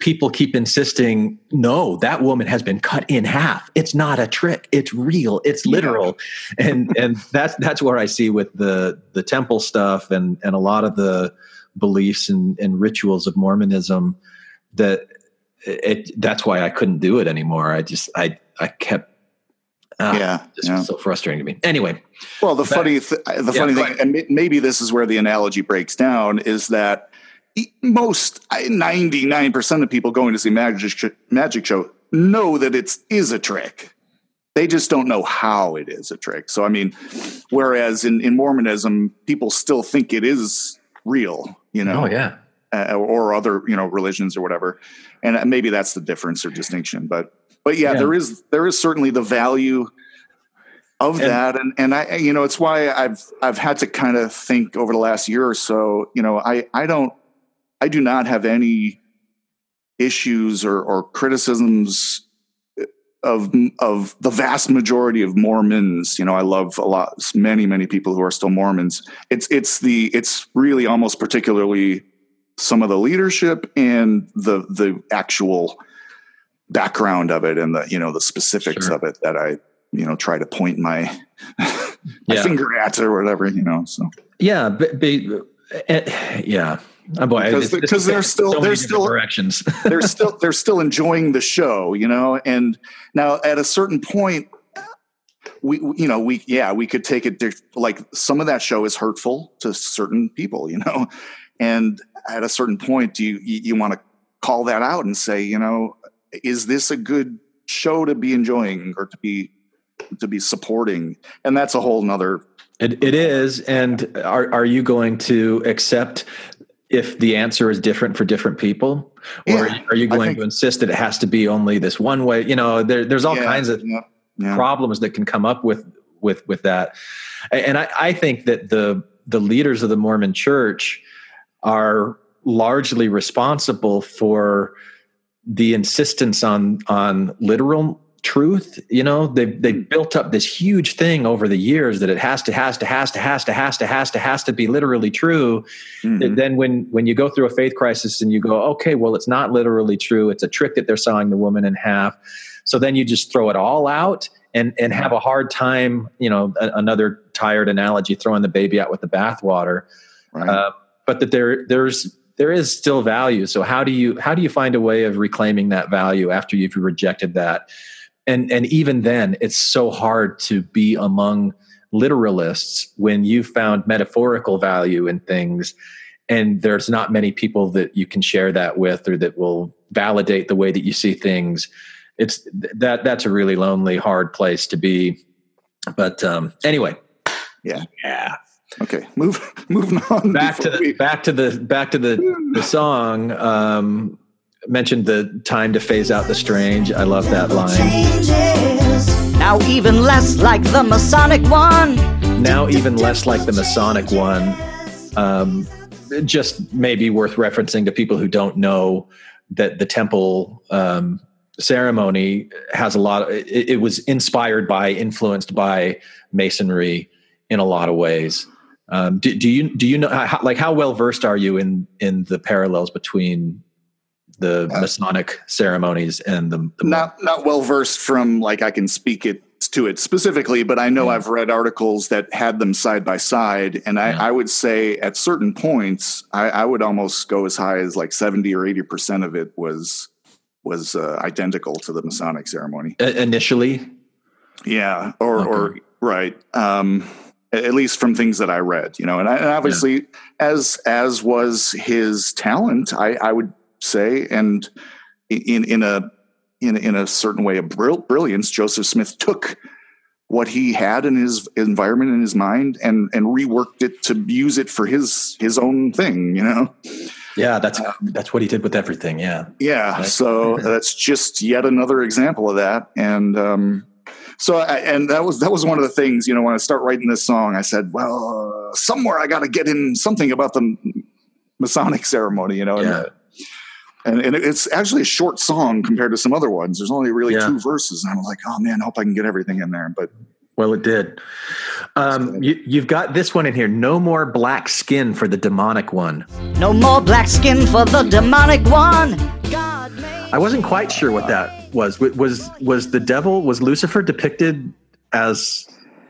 people keep insisting no that woman has been cut in half. It's not a trick. It's real. It's literal. And and that's that's where i see with the the temple stuff and and a lot of the beliefs and, and rituals of mormonism that it that's why i couldn't do it anymore. I just i i kept ah, yeah, just yeah. so frustrating to me. Anyway. Well, the funny, th- the Yeah, funny thing, and maybe this is where the analogy breaks down, is that most ninety nine percent of people going to see magic sh- magic show know that it's is a trick. They just don't know how it is a trick. So, I mean, whereas in, in Mormonism, people still think it is real, you know, oh yeah uh, or other you know religions or whatever and uh, maybe that's the difference or distinction but but yeah, Yeah. there is there is certainly the value of that and and I you know it's why I've I've had to kind of think over the last year or so you know I I don't I do not have any issues or or criticisms of of the vast majority of Mormons you know I love a lot many many people who are still Mormons it's it's the it's really almost particularly some of the leadership and the the actual background of it and the you know the specifics Sure. of it that I you know try to point my [LAUGHS] my Yeah. finger at or whatever you know so Yeah, eh, yeah. Oh boy, Because- it's- it's- because they're still- so they're still- directions. [LAUGHS] they're still they're still enjoying the show you know and now at a certain point we you know we yeah we could take it like some of that show is hurtful to certain people you know and at a certain point do you you, you want to call that out and say you know is this a good show to be enjoying or to be to be supporting and that's a whole nother It, it is. And are, are you going to accept if the answer is different for different people? Or Yeah, are you going think- to insist that it has to be only this one way? You know, there, there's all Yeah, kinds of yeah, problems that can come up with with with that. And I, I think that the the leaders of the Mormon church are largely responsible for the insistence on on literal truth you know they've they've built up this huge thing over the years that it has to has to has to has to has to has to has to be literally true. Mhm. and then when when you go through a faith crisis and you go okay well it's not literally true. It's a trick that they're sawing the woman in half. So then you just throw it all out and and have a hard time you know a, another tired analogy throwing the baby out with the bathwater. Right. Uh, but that there there's there is still value. So how do you how do you find a way of reclaiming that value after you've rejected that and and even then it's so hard to be among literalists when you found metaphorical value in things and there's not many people that you can share that with or that will validate the way that you see things. It's that that's a really lonely hard place to be. But um anyway. Yeah. Yeah. Okay move [LAUGHS] moving on back to the we- back to the back to the the [LAUGHS] song um mentioned the time to phase out the strange. I love that line. Now even less like the Masonic one. now even less like the masonic one. Um just maybe worth referencing to people who don't know that the temple um ceremony has a lot of, it, it was inspired by influenced by masonry in a lot of ways. Um, do, do you do you know how, like how well versed are you in in the parallels between the Masonic ceremonies and the, the not not well versed from like I can speak it to it specifically, but I know I've read articles that had them side by side, and I, Yeah. I would say at certain points I, I would almost go as high as like seventy or eighty percent of it was was uh, identical to the Masonic ceremony. I- initially Yeah, or or right. Um, at least from things that I read, you know, and, I, and obviously, as as was his talent, I, I would say, and in in a in in a certain way of brill- brilliance, Joseph Smith took what he had in his environment in his mind and and reworked it to use it for his his own thing, you know. yeah that's that's what he did with everything yeah Yeah, Right. so [LAUGHS] that's just yet another example of that, and um, so I, and that was that was one of the things you know when I start writing this song, I said, well, uh, somewhere I got to get in something about the Masonic ceremony, you know, and, Yeah. And, and it's actually a short song compared to some other ones. There's only really Yeah. two verses, and I'm like, oh man, I hope I can get everything in there, but well it did um you, you've got this one in here no more black skin for the demonic one No more black skin for the demonic one. God made i wasn't quite sure what that was was was the devil was lucifer depicted as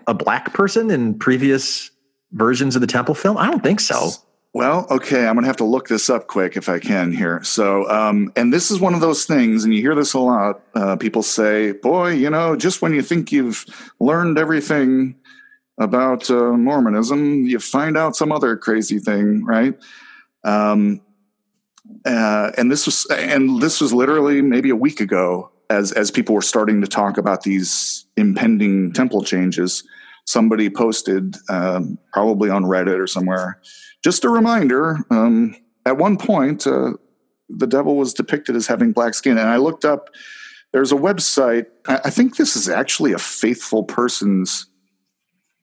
a black person in previous versions of the temple film i don't think so Well, okay, I'm gonna have to look this up quick if I can here. So, um, and this is one of those things, and you hear this a lot. Uh, people say, "Boy, you know, just when you think you've learned everything about uh, Mormonism, you find out some other crazy thing, right?" Um, uh, and this was, and this was literally maybe a week ago, as as people were starting to talk about these impending temple changes. Somebody posted, um, probably on Reddit or somewhere, just a reminder um, at one point uh, the devil was depicted as having black skin and i looked up there's a website i, I think this is actually a faithful person's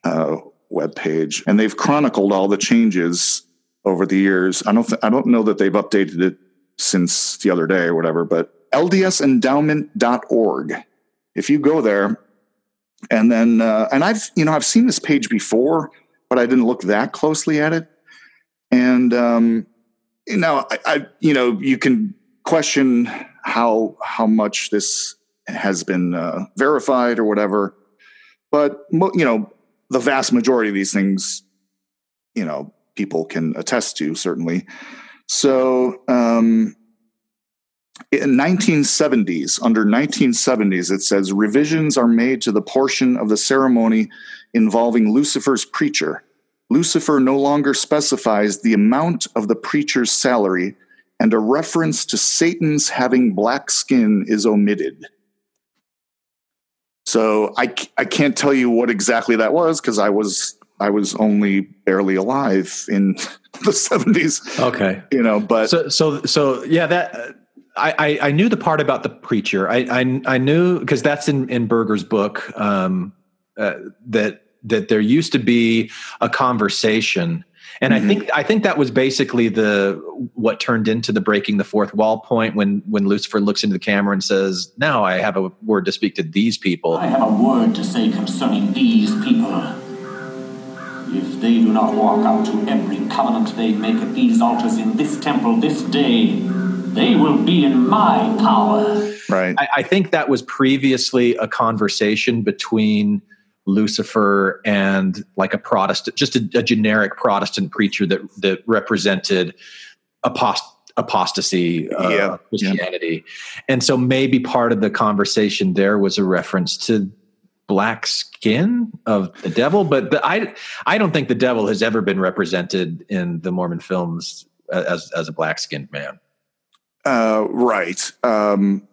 uh, webpage, and they've chronicled all the changes over the years. I don't th- I don't know that they've updated it since the other day or whatever, but ldsendowment.org. If you go there, and then uh, and I've you know I've seen this page before, but I didn't look that closely at it. And um, you know, I, I you know you can question how how much this has been uh, verified or whatever, but you know the vast majority of these things, you know, people can attest to certainly. So um, in 1970s, under 1970s, it says revisions are made to the portion of the ceremony involving Lucifer's preacher. Lucifer no longer specifies the amount of the preacher's salary, and a reference to Satan's having black skin is omitted. So I, I can't tell you what exactly that was because I was I was only barely alive in [LAUGHS] the 70s. Okay. You know, but so so so yeah that uh, I, I I knew the part about the preacher. I I, I knew because that's in in Buerger's book um, uh, that that there used to be a conversation, and I mm-hmm. think I think that was basically the what turned into the breaking the fourth wall point when when Lucifer looks into the camera and says, "Now I have a word to speak to these people." I have a word to say concerning these people. If they do not walk out to every covenant they make at these altars in this temple this day, they will be in my power. right. I, I think that was previously a conversation between Lucifer and like a Protestant, just a, a generic Protestant preacher that that represented apost- apostasy, uh, Yeah, Christianity, and so maybe part of the conversation there was a reference to black skin of the devil, but the, I I don't think the devil has ever been represented in the Mormon films as as a black skinned man. Uh, right. Um,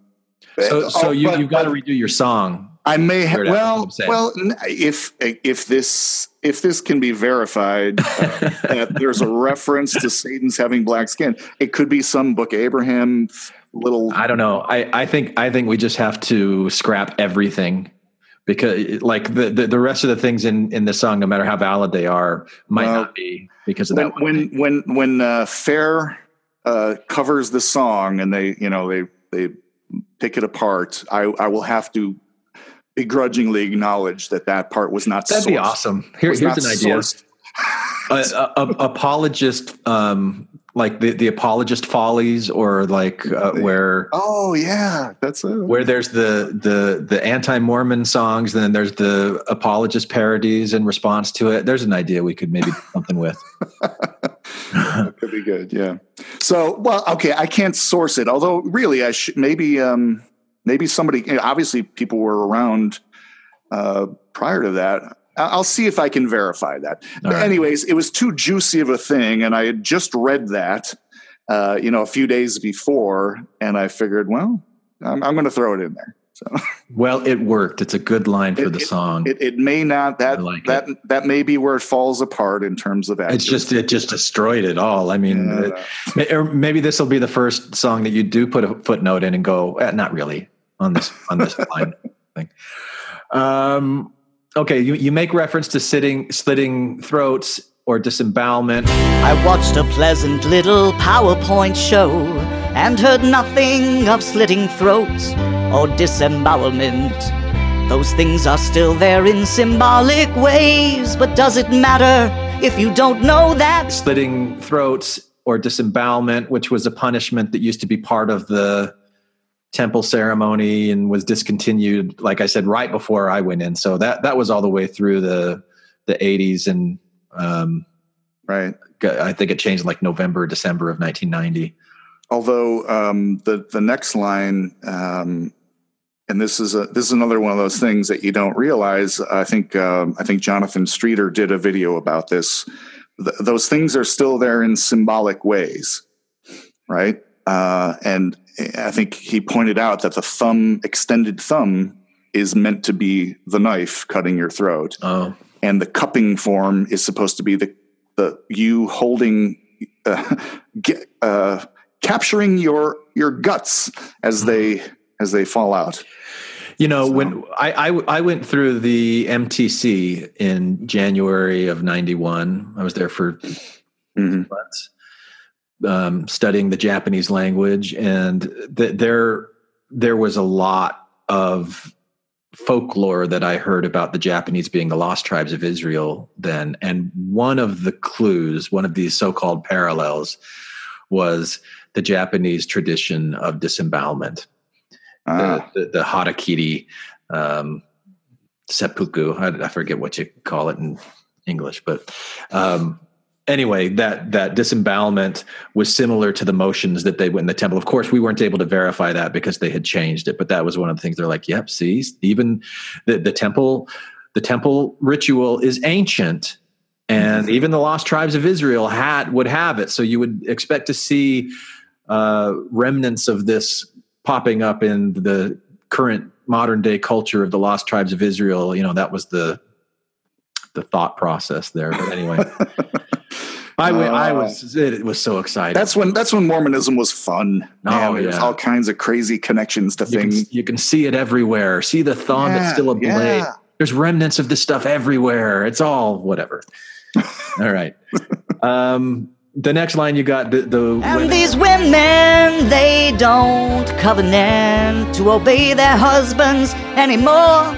So so oh, you but- you've got to redo your song. I may have. Hear that, that's what Well, well, if if this if this can be verified uh, [LAUGHS] that there's a reference to Satan's having black skin, it could be some book Abraham little. I don't know. I, I think I think we just have to scrap everything because like the, the, the rest of the things in, in the song, no matter how valid they are, might Well, not be because of when that. thing. when when when uh, Fair uh, covers the song and they you know they they pick it apart, I I will have to begrudgingly acknowledge that that part was not. That'd be awesome. Here, here's an idea. A, a, a- apologist, um, like the, the apologist follies, or like uh, where Oh yeah, that's a where there's the the the anti-Mormon songs, and then there's the apologist parodies in response to it. There's an idea we could maybe do [LAUGHS] something with. that could be good. Yeah. So, well, okay, I can't source it. Although, really, I should maybe um, maybe somebody. you know, Obviously, people were around uh, prior to that. I'll see if I can verify that. But right. anyways, it was too juicy of a thing, and I had just read that, uh, you know, a few days before, and I figured, well, I'm, I'm going to throw it in there. So [LAUGHS] Well, it worked. It's a good line for It- the song. it, it may not that like that that may be where it falls apart in terms of it's just it just destroyed it all. I mean, Yeah, it- or maybe this will be the first song that you do put a footnote in and go, eh, not really on this on this [LAUGHS] line thing. Um, okay, you you make reference to sitting slitting throats or disembowelment. I watched a pleasant little PowerPoint show and heard nothing of slitting throats or disembowelment. Those things are still there in symbolic ways, but does it matter if you don't know that? slitting throats or disembowelment, which was a punishment that used to be part of the temple ceremony and was discontinued, like I said, right before I went in. So that that was all the way through the the 80s and um, right. I think it changed like November, December of 1990. although um, the the next line, um, and this is a this is another one of those things that you don't realize. I think um, I think Jonathan Streeter did a video about this. Th- those things are still there in symbolic ways, right? Uh, and I think he pointed out that the thumb, extended thumb, is meant to be the knife cutting your throat, Oh, and the cupping form is supposed to be the the you holding [LAUGHS] uh, get, uh, capturing your your guts as they as they fall out. You know, when I, I I went through the MTC in January of '91, I was there for months, um, studying the Japanese language, and th- there there was a lot of folklore that I heard about the Japanese being the lost tribes of Israel then, and one of the clues, one of these so-called parallels, was the Japanese tradition of disembowelment Ah. the, the, the harakiri um, seppuku. I, I forget what you call it in English, but um, anyway, that that disembowelment was similar to the motions that they went in the temple. Of course, we weren't able to verify that because they had changed it, but that was one of the things they're like, "Yep, see, even the the temple." The temple ritual is ancient, and even the lost tribes of Israel had would have it. So you would expect to see uh, remnants of this popping up in the current modern day culture of the lost tribes of Israel. You know, that was the the thought process there. But anyway, [LAUGHS] I, wa- I was it was so exciting. That's when that's when Mormonism was fun. Man, Oh, There's all kinds of crazy connections to you can, things. you can see it everywhere. See the thumb; it's Yeah, still a blade. yeah. There's remnants of this stuff everywhere. It's all whatever. [LAUGHS] all right. Um, the next line you got the the And these women, they don't covenant to obey their husbands anymore.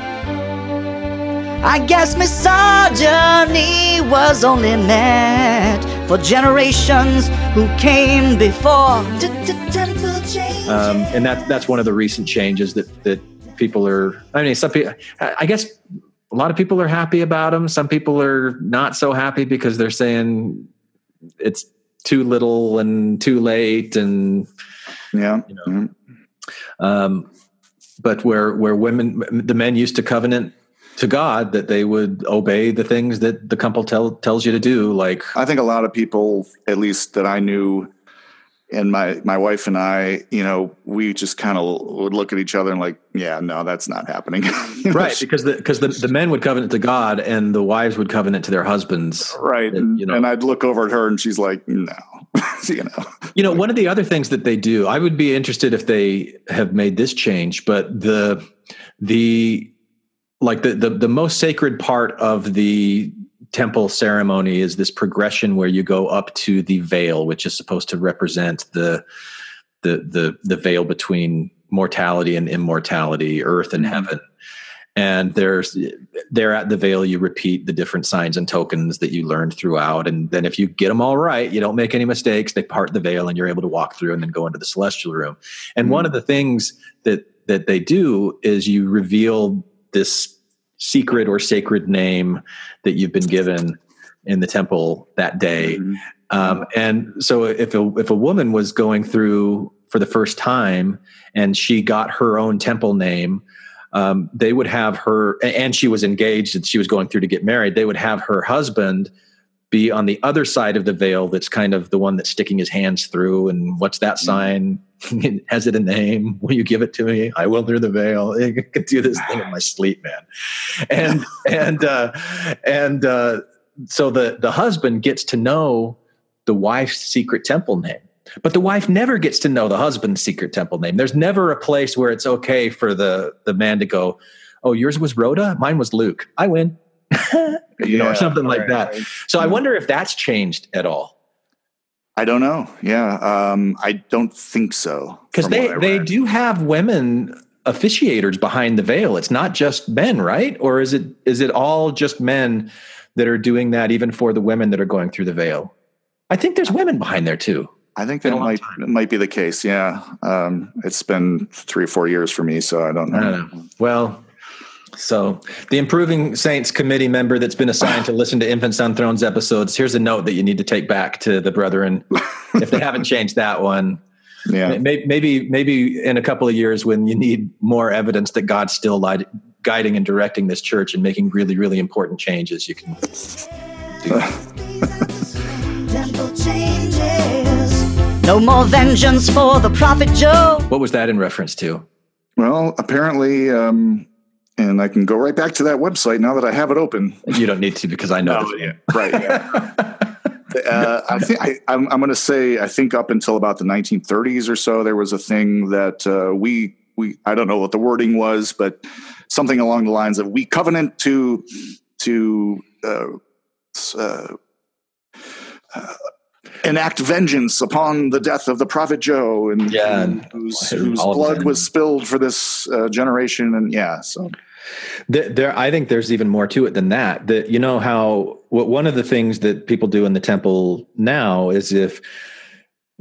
I guess misogyny was only meant for generations who came before. Um, and that that's one of the recent changes that that people are. I mean, some people. I I guess a lot of people are happy about them. Some people are not so happy because they're saying it's too little and too late, and Yeah. you know. Um, but where where women, the men used to covenant to God that they would obey the things that the couple tell, tells you to do, like I think a lot of people, at least that I knew, and my my wife and I, you know, we just kind of would look at each other and like, yeah, no, that's not happening. [LAUGHS] You know, right because the because the, the men would covenant to God and the wives would covenant to their husbands. right. And, you know. and I'd look over at her and she's like, no, [LAUGHS] you know, You know, one of the other things that they do, I would be interested if they have made this change, but the the like the the, the most sacred part of the temple ceremony is this progression where you go up to the veil, which is supposed to represent the the the the veil between mortality and immortality, earth and mm-hmm. heaven. And there's there at the veil, you repeat the different signs and tokens that you learned throughout. And then if you get them all right, you don't make any mistakes, they part the veil and you're able to walk through and then go into the celestial room. And one mm-hmm. of the things that that they do is you reveal this secret or sacred name that you've been given in the temple that day. Um, and so if a, if a woman was going through for the first time and she got her own temple name, um, they would have her, and she was engaged and she was going through to get married, they would have her husband be on the other side of the veil that's kind of the one that's sticking his hands through. And what's that sign? [LAUGHS] Has it a name? Will you give it to me? I will through the veil. [LAUGHS] I could do this thing in my sleep, man. And, [LAUGHS] and, uh, and, uh, so the, the husband gets to know the wife's secret temple name. But the wife never gets to know the husband's secret temple name. There's never a place where it's okay for the the man to go, "Oh, yours was Rhoda, mine was Luke. I win." [LAUGHS] you know, or something like right, that. right. So I wonder if that's changed at all. I don't know. Yeah. Um, I don't think so. Because they they do have women officiators behind the veil. It's not just men, right? Or is it is it all just men that are doing that even for the women that are going through the veil? I think there's women behind there too. I think that might might be the case. Yeah. Um, it's been three or four years for me, so I don't know. I don't know. Well, so the Improving Saints committee member that's been assigned to listen to Infants on Thrones episodes, here's a note that you need to take back to the brethren [LAUGHS] if they haven't changed that one. Yeah. Maybe, maybe, maybe in a couple of years when you need more evidence that God's still lied, guiding and directing this church and making really, really important changes, you can. Temple changes. No more vengeance for the prophet Joe. What was that in reference to? Well, apparently, um, and I can go right back to that website now that I have it open. You don't need to because I know. This. yeah. Right. Yeah. [LAUGHS] uh, I think I, I'm, I'm going to say I think up until about the 1930s or so, there was a thing that uh, we we I don't know what the wording was, but something along the lines of we covenant to to uh, uh, uh, enact vengeance upon the death of the prophet Joe, and, Yeah, and and whose, whose blood was spilled for this uh, generation, and yeah, so There, there, I think there's even more to it than that. That you know how what one of the things that people do in the temple now is if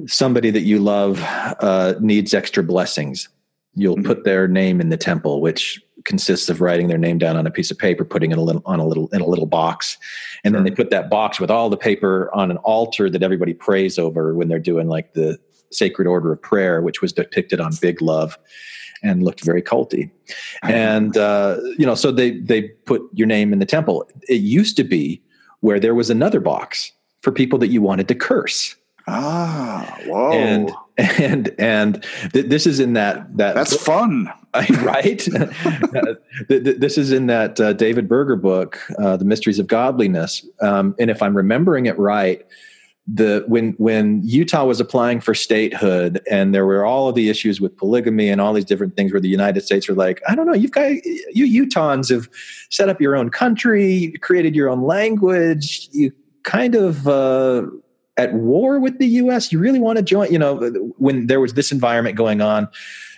somebody that you love uh, needs extra blessings, you'll Mhm. put their name in the temple, which consists of writing their name down on a piece of paper, putting it a little on a little in a little box, and then they put that box with all the paper on an altar that everybody prays over when they're doing like the sacred order of prayer, which was depicted on Big Love and looked very culty. And uh, you know, so they they put your name in the temple. It used to be where there was another box for people that you wanted to curse. ah, whoa, And and and th- this is in that that that's fun. [LAUGHS] right. [LAUGHS] Th- th- this is in that uh, David Buerger book, uh, "The Mysteries of Godliness." Um, and if I'm remembering it right, the when when Utah was applying for statehood, and there were all of the issues with polygamy and all these different things, where the United States were like, I don't know, you've got you Utahns have set up your own country, created your own language, you kind of. Uh, at war with the U.S., you really want to join? You know, when there was this environment going on,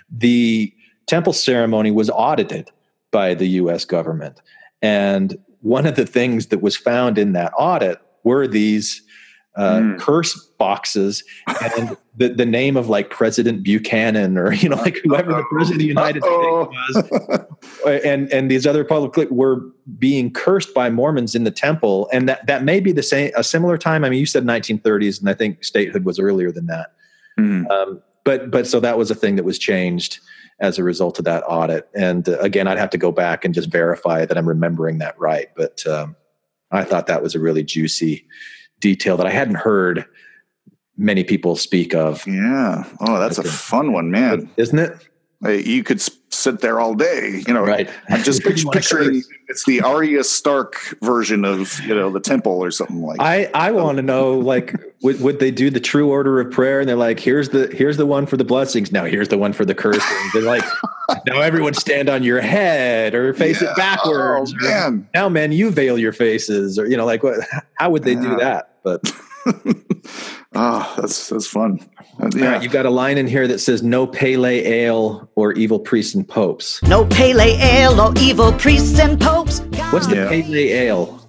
the temple ceremony was audited by the US government. And one of the things that was found in that audit were these uh, Mm. curse boxes and the, the name of like President Buchanan or, you know, like whoever the president of the United Uh-oh. States was. And, and these other public were being cursed by Mormons in the temple. And that, that may be the same, a similar time. I mean, you said 1930s, and I think statehood was earlier than that. Mhm. Um, but but so that was a thing that was changed as a result of that audit. And uh, again, I'd have to go back and just verify that I'm remembering that right. But um, I thought that was a really juicy detail that I hadn't heard many people speak of, Yeah. Oh, that's a fun one, man. isn't it? You could s- sit there all day. You know, Right. I'm just [LAUGHS] You picturing it's the Arya Stark version of you know the temple or something like. I I want to know like would, would they do the true order of prayer and they're like here's the here's the one for the blessings now here's the one for the cursing they're like [LAUGHS] now everyone stand on your head or face Yeah. it backwards Oh, man. now men you veil your faces or you know like what how would they do that but oh, [LAUGHS] that's that's fun. Uh, yeah. right you've got a line in here that says no Pay Lay Ale or evil priests and popes No Pay Lay Ale or evil priests and popes. what's the Yeah. Pay Lay Ale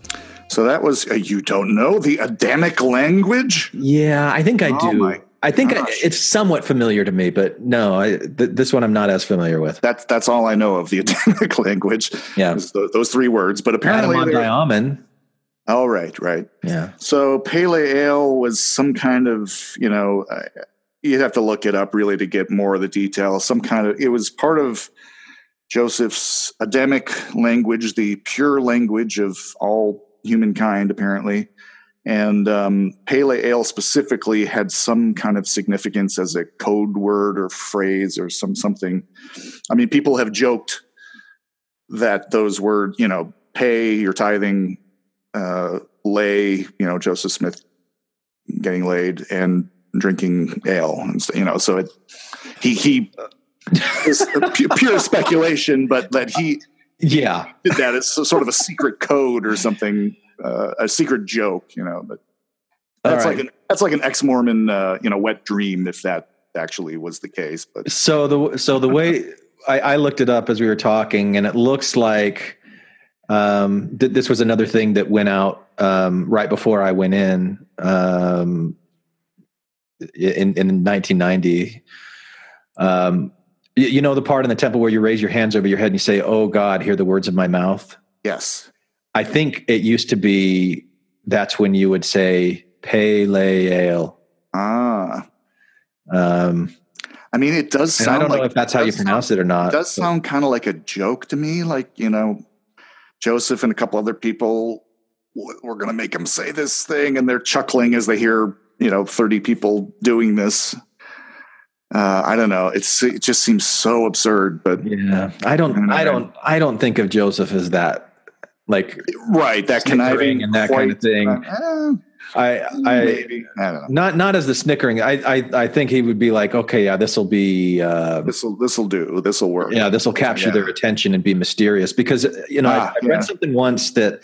so that was uh, you don't know the Adamic language. yeah i think i Oh do my i think I, it's somewhat familiar to me but no I, th- this one i'm not as familiar with That's that's all I know of the [LAUGHS] Adamic language. Yeah. is tho- those three words. But apparently, Adam-ondi-Ahman. Oh right, right. yeah So Pay Lay Ale was some kind of, you know, uh, you'd have to look it up really to get more of the details. Some kind of, it was part of Joseph's Adamic language, the pure language of all humankind, apparently. And um, Pay Lay Ale specifically had some kind of significance as a code word or phrase or some something. I mean, people have joked that those words, you know, pay your tithing, uh, lay, you know, Joseph Smith getting laid and drinking ale, and you know, so it he he is pure speculation, but that he yeah did that as sort of a secret code or something, uh, a secret joke, you know. But that's right. like an that's like an ex Mormon, uh, you know, wet dream if that actually was the case. But So the so the way I, I looked it up as we were talking, and it looks like um, th- this was another thing that went out um, right before I went in um, in, in 1990. Um, y- you know the part in the temple where you raise your hands over your head and you say, "Oh God, hear the words of my mouth." yes, I think it used to be that's when you would say "Pay Lay Ale." ah, Um, I mean, it does sound I don't like know if that's how you does sound- pronounce it or not. It does sound kind of like a joke to me. Like, you know, Joseph and a couple other people, we're going to make him say this thing. And they're chuckling as they hear, you know, 30 people doing this. Uh, I don't know. It's, it just seems so absurd, but Yeah, I don't, I don't, I don't think of Joseph as that, like right. That conniving and that kind of thing. Uh, I, I maybe I don't know. not not as the snickering. I I, I think he would be like, okay, yeah, this will be. Uh, This will this will do. This will work. yeah, this will capture Yeah. their attention and be mysterious. Because you know, I, Ah, I read yeah. something once that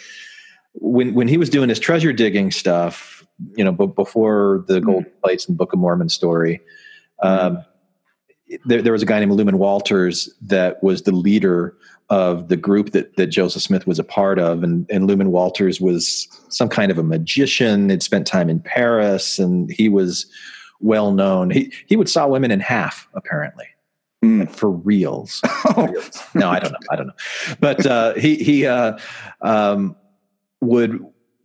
when when he was doing his treasure digging stuff, you know, b- before the Hmm. gold plates and Book of Mormon story, um, there, there was a guy named Luman Walters that was the leader of the group that that Joseph Smith was a part of, and and Luman Walters was some kind of a magician. Had spent time in Paris, and he was well known. He he would saw women in half apparently Mm. [LAUGHS] for reals. no, I don't know. I don't know. But uh, he he uh, um, would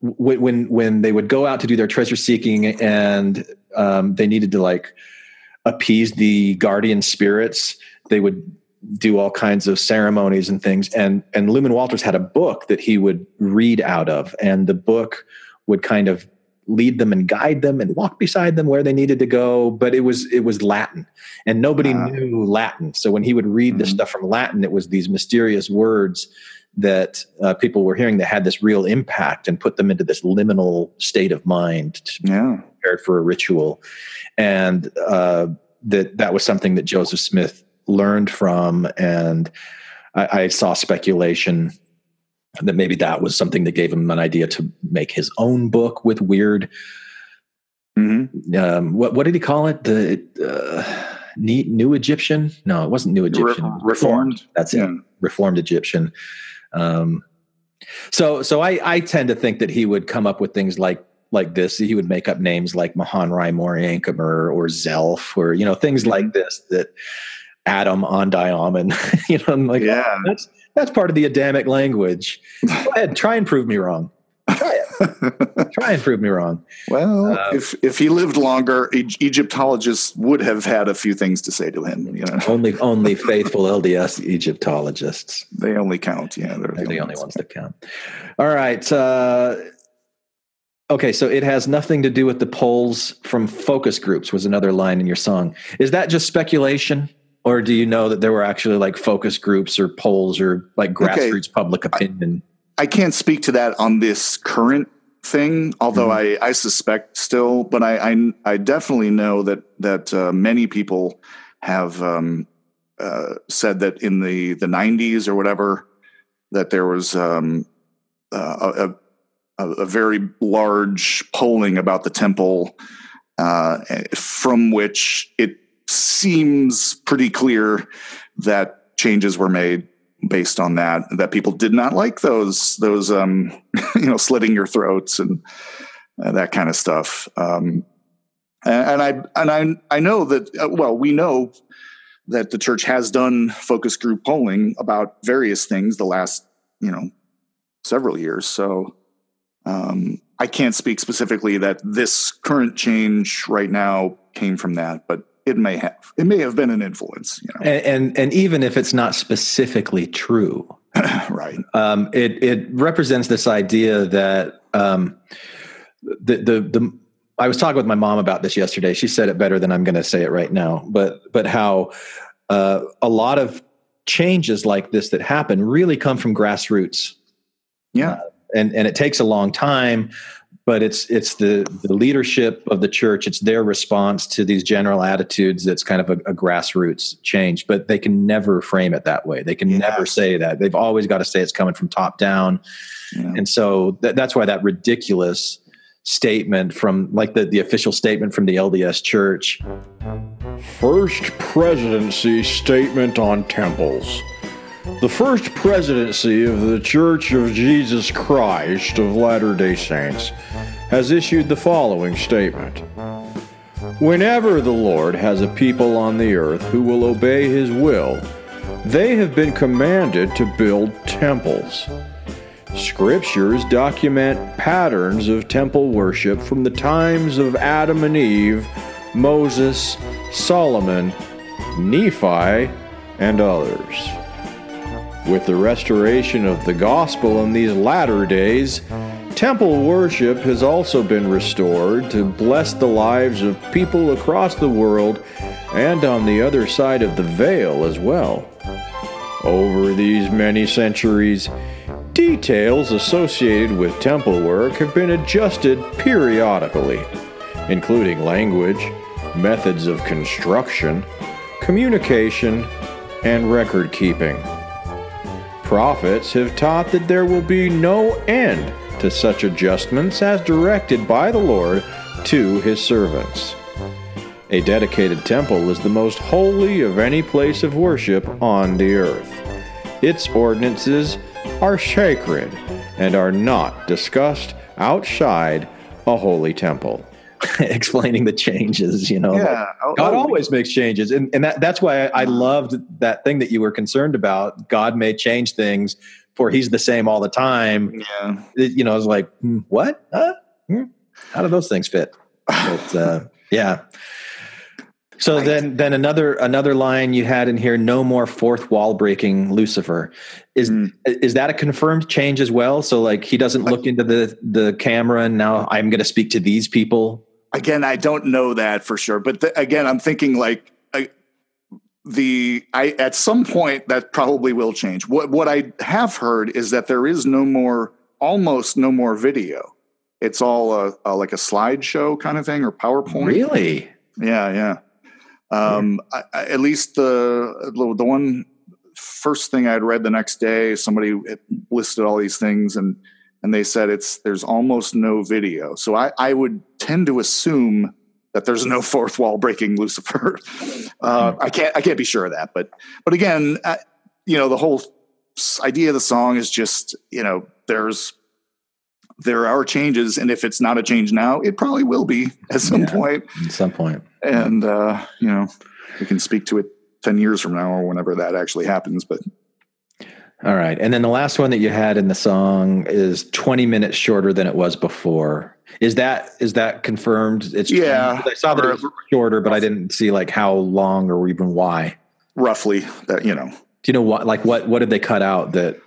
w- when when they would go out to do their treasure seeking and um, they needed to like appease the guardian spirits, they would do all kinds of ceremonies and things. And and Luman Walters had a book that he would read out of, and the book would kind of lead them and guide them and walk beside them where they needed to go but it was it was latin and nobody Ah. knew latin so when he would read the Mhm. stuff from latin it was these mysterious words that uh, people were hearing that had this real impact and put them into this liminal state of mind Yeah. Prepared for a ritual. And uh, that that was something that joseph smith learned from. And I, I saw speculation that maybe that was something that gave him an idea to make his own book with weird hmm um, what what did he call it? The uh, ne- new egyptian? No it wasn't new egyptian. Re- reformed. that's Yeah. it reformed egyptian. Um, so so I, I tend to think that he would come up with things like like this he would make up names like Mahonri Moriancumer or Zelph or you know things Mm-hmm. like this that Adam-ondi-Ahman [LAUGHS] you know I'm like Yeah. oh, that's that's part of the adamic language go ahead try and prove me wrong try it [LAUGHS] try and prove me wrong well, Uh, if if he lived longer, E- Egyptologists would have had a few things to say to him. You know, only only [LAUGHS] faithful lds egyptologists they only count. Yeah, they're, They're the only ones that count. All right. Uh, okay, so it has nothing to do with the polls from focus groups. Was another line in your song. Is that just speculation, or do you know that there were actually like focus groups or polls or like Okay. grassroots public opinion? I can't speak to that on this current thing, although Mm-hmm. I, I suspect still, but I, I, I definitely know that, that uh, many people have um, uh, said that in the, the 90s or whatever, that there was um, uh, a, a, a very large polling about the temple uh, from which it seems pretty clear that changes were made based on that that people did not like those those um [LAUGHS] you know slitting your throats and uh, that kind of stuff. Um and, and i and i i know that uh, well we know that the church has done focus group polling about various things the last you know several years. So um i can't speak specifically that this current change right now came from that but it may have it may have been an influence you know And, and and even if it's not specifically true, [LAUGHS] right um, it it represents this idea that um, the the the I was talking with my mom about this yesterday. She said it better than I'm going to say it right now. But but how uh, a lot of changes like this that happen really come from grassroots, yeah and and it takes a long time. But it's it's the the leadership of the church. It's their response to these general attitudes. That's kind of a, a grassroots change. But they can never frame it that way. They can never say that. They've always got to say it's coming from top down. Yeah. And so that, that's why that ridiculous statement from like the, the official statement from the LDS church. First presidency statement on temples. The first presidency of the Church of Jesus Christ of Latter day Saints has issued the following statement Whenever the Lord has a people on the earth who will obey his will, they have been commanded to build temples. Scriptures document patterns of temple worship from the times of Adam and Eve, Moses, Solomon, Nephi, and others. With the restoration of the gospel in these latter days, temple worship has also been restored to bless the lives of people across the world and on the other side of the veil as well. Over these many centuries, details associated with temple work have been adjusted periodically, including language, methods of construction, communication, and record keeping. Prophets have taught that there will be no end to such adjustments as directed by the Lord to his servants. A dedicated temple is the most holy of any place of worship on the earth. Its ordinances are sacred and are not discussed outside a holy temple. [LAUGHS] explaining the changes, you know. Yeah. Oh, God oh, always makes changes. And, and that, that's why I, I loved that thing that you were concerned about. God may change things for he's the same all the time. Yeah. It- you know, I was like, hmm, what? Huh? Hmm? How do those things fit? But, uh, [LAUGHS] yeah. So then, then another another line you had in here: "No more fourth wall breaking, Lucifer." Is Hmm. is that a confirmed change as well? So like he doesn't look into the the camera and now I'm going to speak to these people. Again i don't know that for sure but th- again i'm thinking like I, the i at some point that probably will change. What what i have heard is that there is no more almost no more video. It's all a, a like a slideshow kind of thing or powerpoint. Really? yeah yeah. Um I, I, at least the the one first thing i'd read the next day somebody listed all these things and and they said it's there's almost no video. So i i would tend to assume that there's no fourth wall breaking lucifer. [LAUGHS] Uh i can't i can't be sure of that but but again uh, you know the whole idea of the song is just you know there's there are changes and if it's not a change now it probably will be at some Yeah. point. At some and uh, you know we can speak to it 10 years from now or whenever that actually happens but All right. And then the last one that you had in the song is 20 minutes shorter than it was before. Is that is that confirmed? It's Yeah. I saw that it was shorter, but I didn't see like how long or even why. roughly that you know Do you know what like what what did they cut out that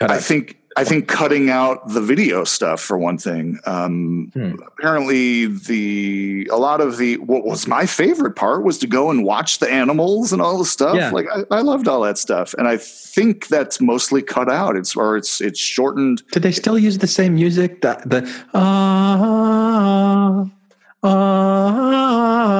i out? think i think cutting out the video stuff for one thing um Hmm. apparently the a lot of the what was my favorite part was to go and watch the animals and all the stuff Yeah. like I, I loved all that stuff and i think that's mostly cut out it's or it's it's shortened Did they still use the same music? The the ah ah.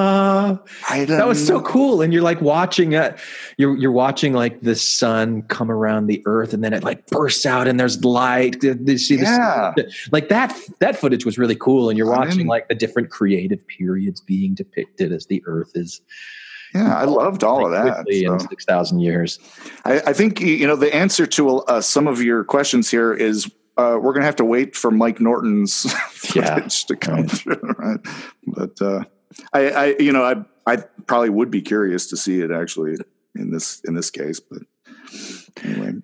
That was so cool. And you're like watching it. You're you're watching like the sun come around the earth and then it like bursts out and there's light. You see the Yeah. like that that footage was really cool. And you're watching like the different creative periods being depicted as the earth is yeah i loved all of that quickly in 6000 years. I, I think you know the answer to uh, some of your questions here is uh, we're going to have to wait for Mike Norton's [LAUGHS] Yeah. footage to come through, [LAUGHS] right? But uh, I, I, you know, I, I probably would be curious to see it actually in this in this case. But anyway,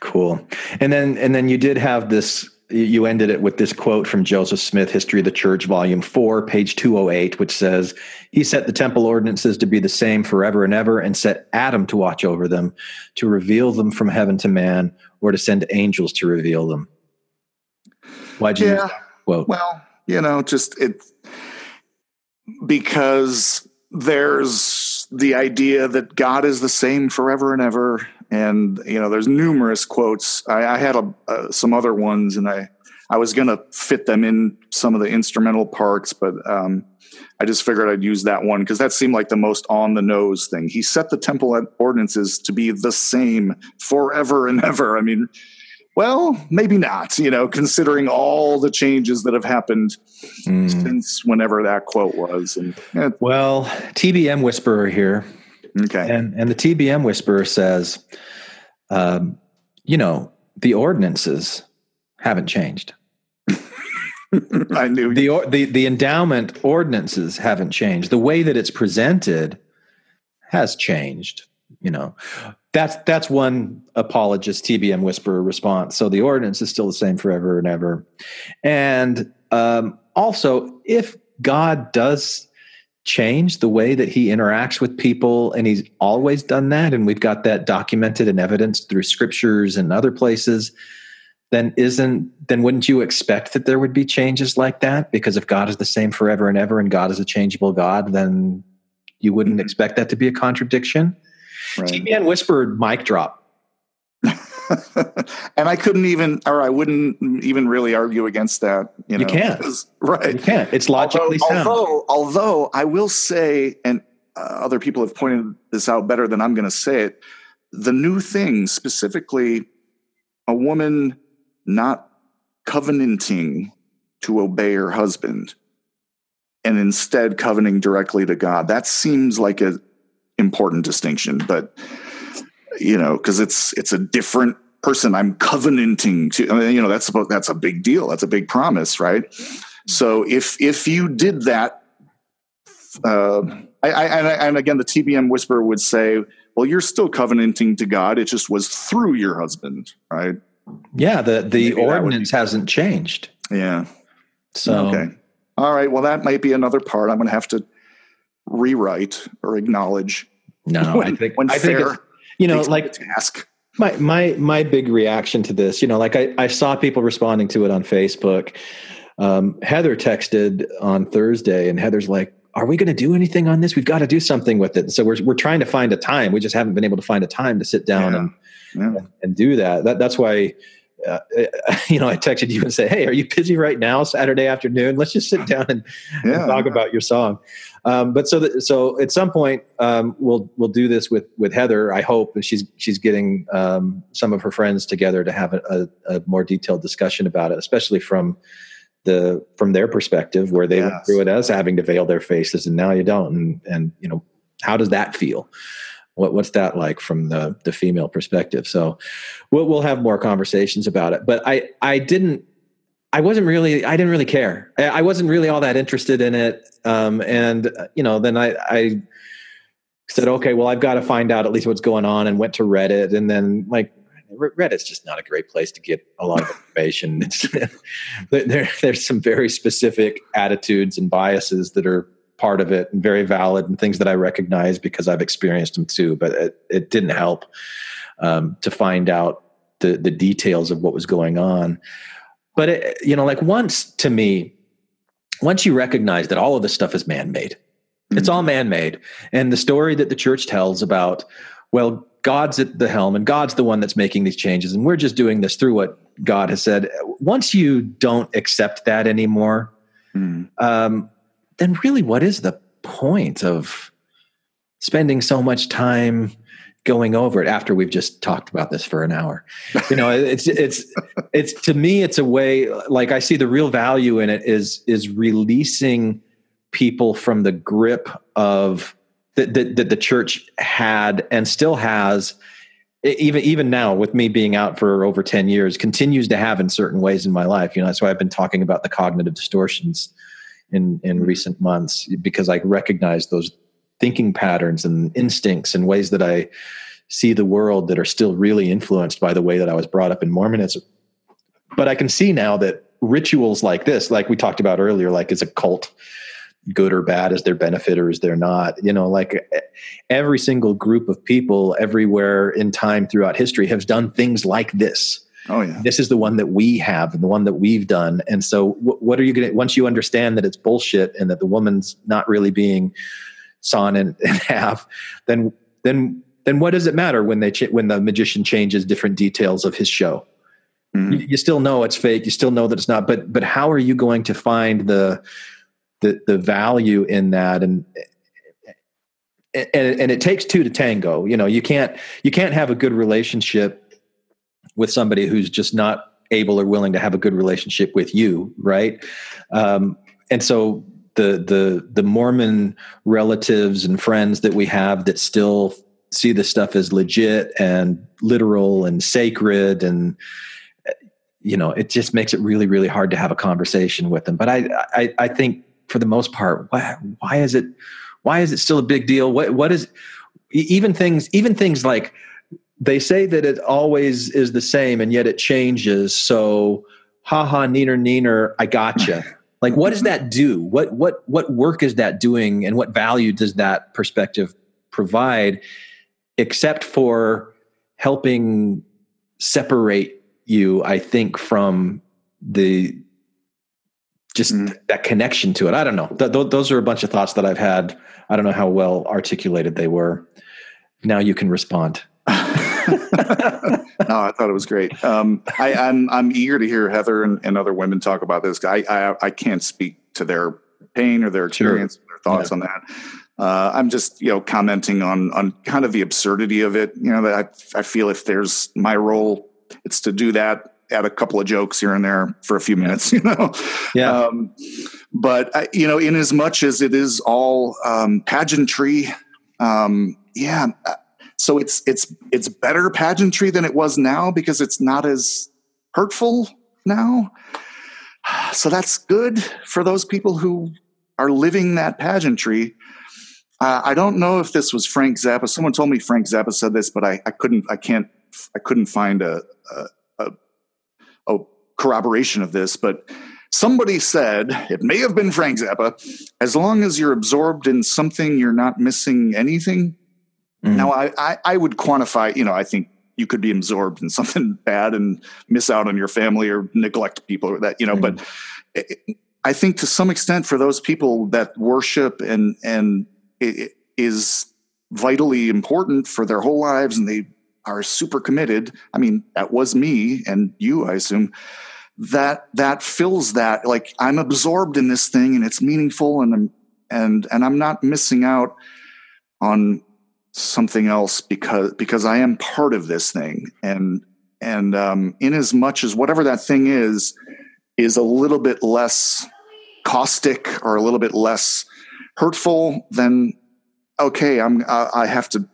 Cool. And then and then you did have this you ended it with this quote from Joseph Smith, History of the Church, Volume 4, page 208, which says, He set the temple ordinances to be the same forever and ever, and set Adam to watch over them, to reveal them from heaven to man, or to send angels to reveal them. Why'd you use Yeah. that quote? well, you know, just it because there's the idea that God is the same forever and ever, and you know, there's numerous quotes. I, I had a, uh, some other ones, and I I was going to fit them in some of the instrumental parts, but um, I just figured I'd use that one because that seemed like the most on the nose thing. He set the temple ordinances to be the same forever and ever. I mean, well, maybe not, you know, considering all the changes that have happened Mm. since whenever that quote was. And yeah, Well, TBM Whisperer here. Okay. And and the TBM whisperer says, um, you know, the ordinances haven't changed. [LAUGHS] I knew The or, the the endowment ordinances haven't changed. The way that it's presented has changed. You know, that's that's one apologist TBM whisperer response. So the ordinance is still the same forever and ever. And um, also, if God does change the way that he interacts with people and he's always done that and we've got that documented and evidenced through scriptures and other places then isn't then wouldn't you expect that there would be changes like that? Because if god is the same forever and ever and god is a changeable god then you wouldn't mm-hmm. expect that to be a contradiction? Right. TBM whisperer mic drop and I couldn't even, or I wouldn't even really argue against that. You, You can't. right? You can't. It's logically although, sound. Although, although I will say, and uh, other people have pointed this out better than I'm going to say it, the new thing, specifically a woman not covenanting to obey her husband and instead covenanting directly to God. That seems like a important distinction, but you know, because it's it's a different person I'm covenanting to. I mean, you know, that's about that's a big deal. That's a big promise, right? So if if you did that, uh, I, I and, I, and again, the TBM whisperer would say, "Well, you're still covenanting to God. It just was through your husband, right?" Yeah, the the Maybe ordinance hasn't changed. Yeah. So Okay. All right. Well, that might be another part I'm going to have to rewrite or acknowledge. no, when, I think when I think fair it's, you know, like task. my my my big reaction to this, you know, like I, I saw people responding to it on Facebook. Um, Heather texted on Thursday, and Heather's like, "Are we going to do anything on this? We've got to do something with it." So we're we're trying to find a time. We just haven't been able to find a time to sit down Yeah. and Yeah. and do that. that that's why. Uh, [LAUGHS] you know, I texted you and say, "Hey, are you busy right now, Saturday afternoon? Let's just sit down and, and Yeah. talk about your song." Um, but so, that, so at some point, um, we'll we'll do this with with Heather. I hope, and she's she's getting um, some of her friends together to have a, a, a more detailed discussion about it, especially from the from their perspective, where they went Yes. through it as having to veil their faces, and now you don't. And and you know, how does that feel? What what's that like from the the female perspective? So we'll we'll have more conversations about it. But I I didn't I wasn't really I didn't really care. I, wasn't really all that interested in it. Um, and uh, you know, then I I said, okay, well, I've got to find out at least what's going on, and went to Reddit, and then like. Reddit's just not a great place to get a lot of information. [LAUGHS] [LAUGHS] There, there's some very specific attitudes and biases that are part of it and very valid and things that I recognize because I've experienced them too. But it, it didn't help um, to find out the the details of what was going on. But it, you know, like once to me, once you recognize that all of this stuff is man made, it's all man made, and the story that the church tells about, well, God's at the helm and God's the one that's making these changes, and we're just doing this through what God has said. Once you don't accept that anymore, Mm. um, then really what is the point of spending so much time going over it after we've just talked about this for an hour? You know it's it's it's to me it's a way like i see the real value in it is is releasing people from the grip of that that, the church had and still has even even now with me being out for over 10 years continues to have in certain ways in my life. You know that's why i've been talking about the cognitive distortions in in hmm. recent months because i recognize those thinking patterns and instincts and ways that i see the world that are still really influenced by the way that i was brought up in mormonism. But i can see now that rituals like this like we talked about earlier like is a cult good or bad? Is their benefit or is there not? You know like every single group of people everywhere in time throughout history has done things like this Oh yeah. this is the one that we have and the one that we've done. And so wh- what are you going to once you understand that it's bullshit and that the woman's not really being sawn in, in half then then then what does it matter when they ch- when the magician changes different details of his show? Mhm. you, you still know it's fake. You still know that it's not. But but how are you going to find the the the value in that? And and, and it takes two to tango. You know you can't you can't have a good relationship with somebody who's just not able or willing to have a good relationship with you right? Um, and so the the the mormon relatives and friends that we have that still see this stuff as legit and literal and sacred and you know it just makes it really really hard to have a conversation with them. But i i, I think for the most part why, why is it why is it still a big deal? What what is even things even things like they say that it always is the same and yet it changes. So haha neener neener i gotcha. [LAUGHS] Like what does that do? What what what work is that doing and what value does that perspective provide except for helping separate you i think from the just mm-hmm. that connection to it? I don't know. Th- th- those are a bunch of thoughts that i've had. I don't know how well articulated they were. Now you can respond [LAUGHS] [LAUGHS] no, I thought it was great. Um, I, I'm I'm eager to hear Heather and, and other women talk about this. I, I I can't speak to their pain or their experience, or their thoughts Yeah. on that. Uh, I'm just you know commenting on on kind of the absurdity of it. You know that I, I feel if there's my role, it's to do that, add a couple of jokes here and there for a few minutes. [LAUGHS] You know, Yeah. um, but I, you know, in as much as it is all um, pageantry, um, yeah. So it's it's it's better pageantry than it was now because it's not as hurtful now. So that's good for those people who are living that pageantry. Uh, I don't know if this was Frank Zappa. Someone told me Frank Zappa said this, but I, I couldn't. I can't. I couldn't find a, a, a a corroboration of this, but somebody said it may have been Frank Zappa. As long as you're absorbed in something, you're not missing anything. Now, mm-hmm. I, I I would quantify. You know, I think you could be absorbed in [LAUGHS] something bad and miss out on your family or neglect people or that. You know, but mm-hmm. it, I think to some extent for those people that worship and and it, it is vitally important for their whole lives and they are super committed. I mean, that was me and you, I assume. That that fills that like I'm absorbed in this thing and it's meaningful and I'm and and I'm not missing out on something else because because I am part of this thing and and um, in as much as whatever that thing is is a little bit less caustic or a little bit less hurtful, then okay, I'm I, I have to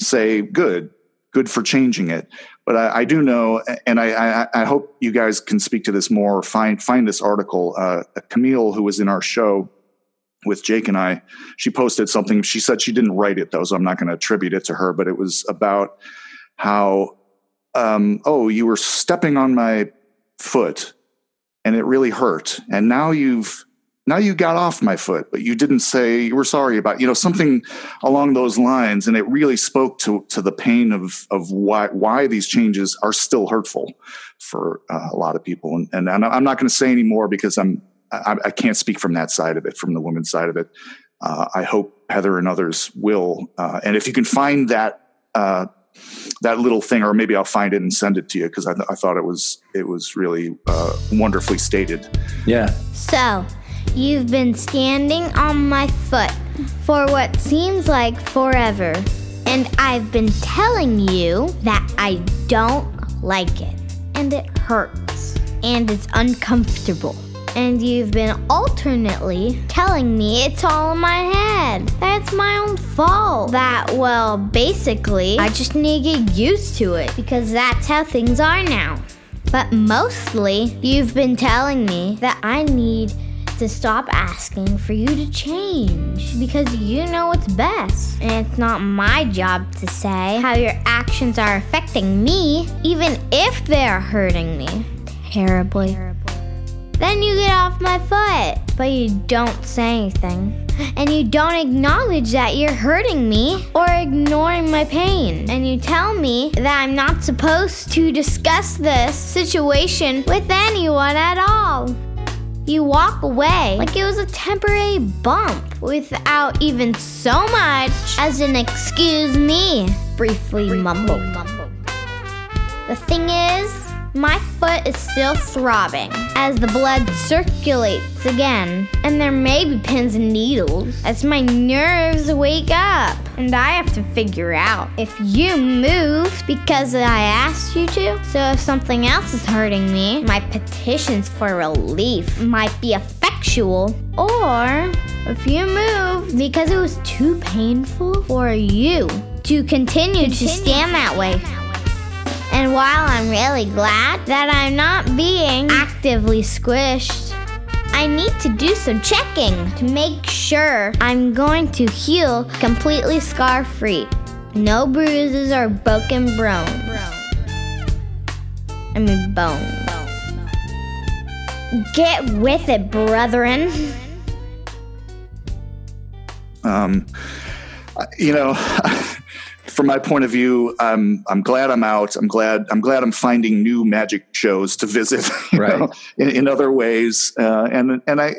say good, good for changing it. But I, I do know, and I, I, I hope you guys can speak to this more. Find find this article. Uh, Camille, who was in our show with Jake and I, she posted something. She said she didn't write it though, so I'm not going to attribute it to her. But it was about how, um, oh, you were stepping on my foot, and it really hurt, and now you've now you got off my foot, but you didn't say you were sorry about, you know, something along those lines. And it really spoke to, to the pain of, of why, why these changes are still hurtful for uh, a lot of people. And, and I'm not going to say any more because I'm, I, I can't speak from that side of it, from the women's side of it. Uh, I hope Heather and others will. Uh, and if you can find that, uh, that little thing, or maybe I'll find it and send it to you because I, th- I thought it was it was really uh, wonderfully stated. Yeah. So, you've been standing on my foot for what seems like forever, and I've been telling you that I don't like it, and it hurts, and it's uncomfortable. And you've been alternately telling me it's all in my head. That's my own fault. That, well, basically, I just need to get used to it because that's how things are now. But mostly, you've been telling me that I need to stop asking for you to change because you know what's best. And it's not my job to say how your actions are affecting me, even if they're hurting me terribly. Then you get off my foot, but you don't say anything. And you don't acknowledge that you're hurting me or ignoring my pain. And you tell me that I'm not supposed to discuss this situation with anyone at all. You walk away like it was a temporary bump without even so much as an excuse me, briefly mumbled. The thing is, my foot is still throbbing as the blood circulates again, and there may be pins and needles as my nerves wake up. And I have to figure out if you moved because I asked you to. So if something else is hurting me, my petitions for relief might be effectual. Or if you moved because it was too painful for you to continue to stand that way. And while I'm really glad that I'm not being actively squished, I need to do some checking to make sure I'm going to heal completely scar free. No bruises or broken bones. I mean, bone. Get with it, brethren. Um, you know, from my point of view, I'm I'm glad I'm out. I'm glad I'm glad I'm finding new magic shows to visit, [LAUGHS] Right. know, in, in other ways. Uh, and and I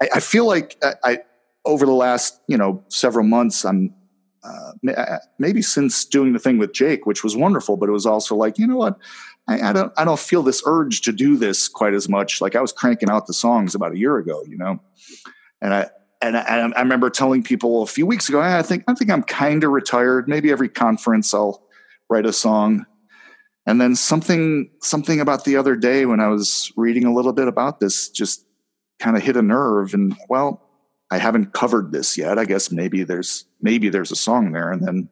I I feel like I, I over the last you know several months I'm uh, uh, maybe since doing the thing with Jake, which was wonderful, but it was also like, you know what? I, I don't I don't feel this urge to do this quite as much. Like I was cranking out the songs about a year ago, you know, and I and I, I remember telling people a few weeks ago, "Eh, I think I think I'm kind of retired. Maybe every conference I'll write a song. And then something something about the other day when I was reading a little bit about this just kind of hit a nerve. And well, I haven't covered this yet. I guess maybe there's maybe there's a song there. And then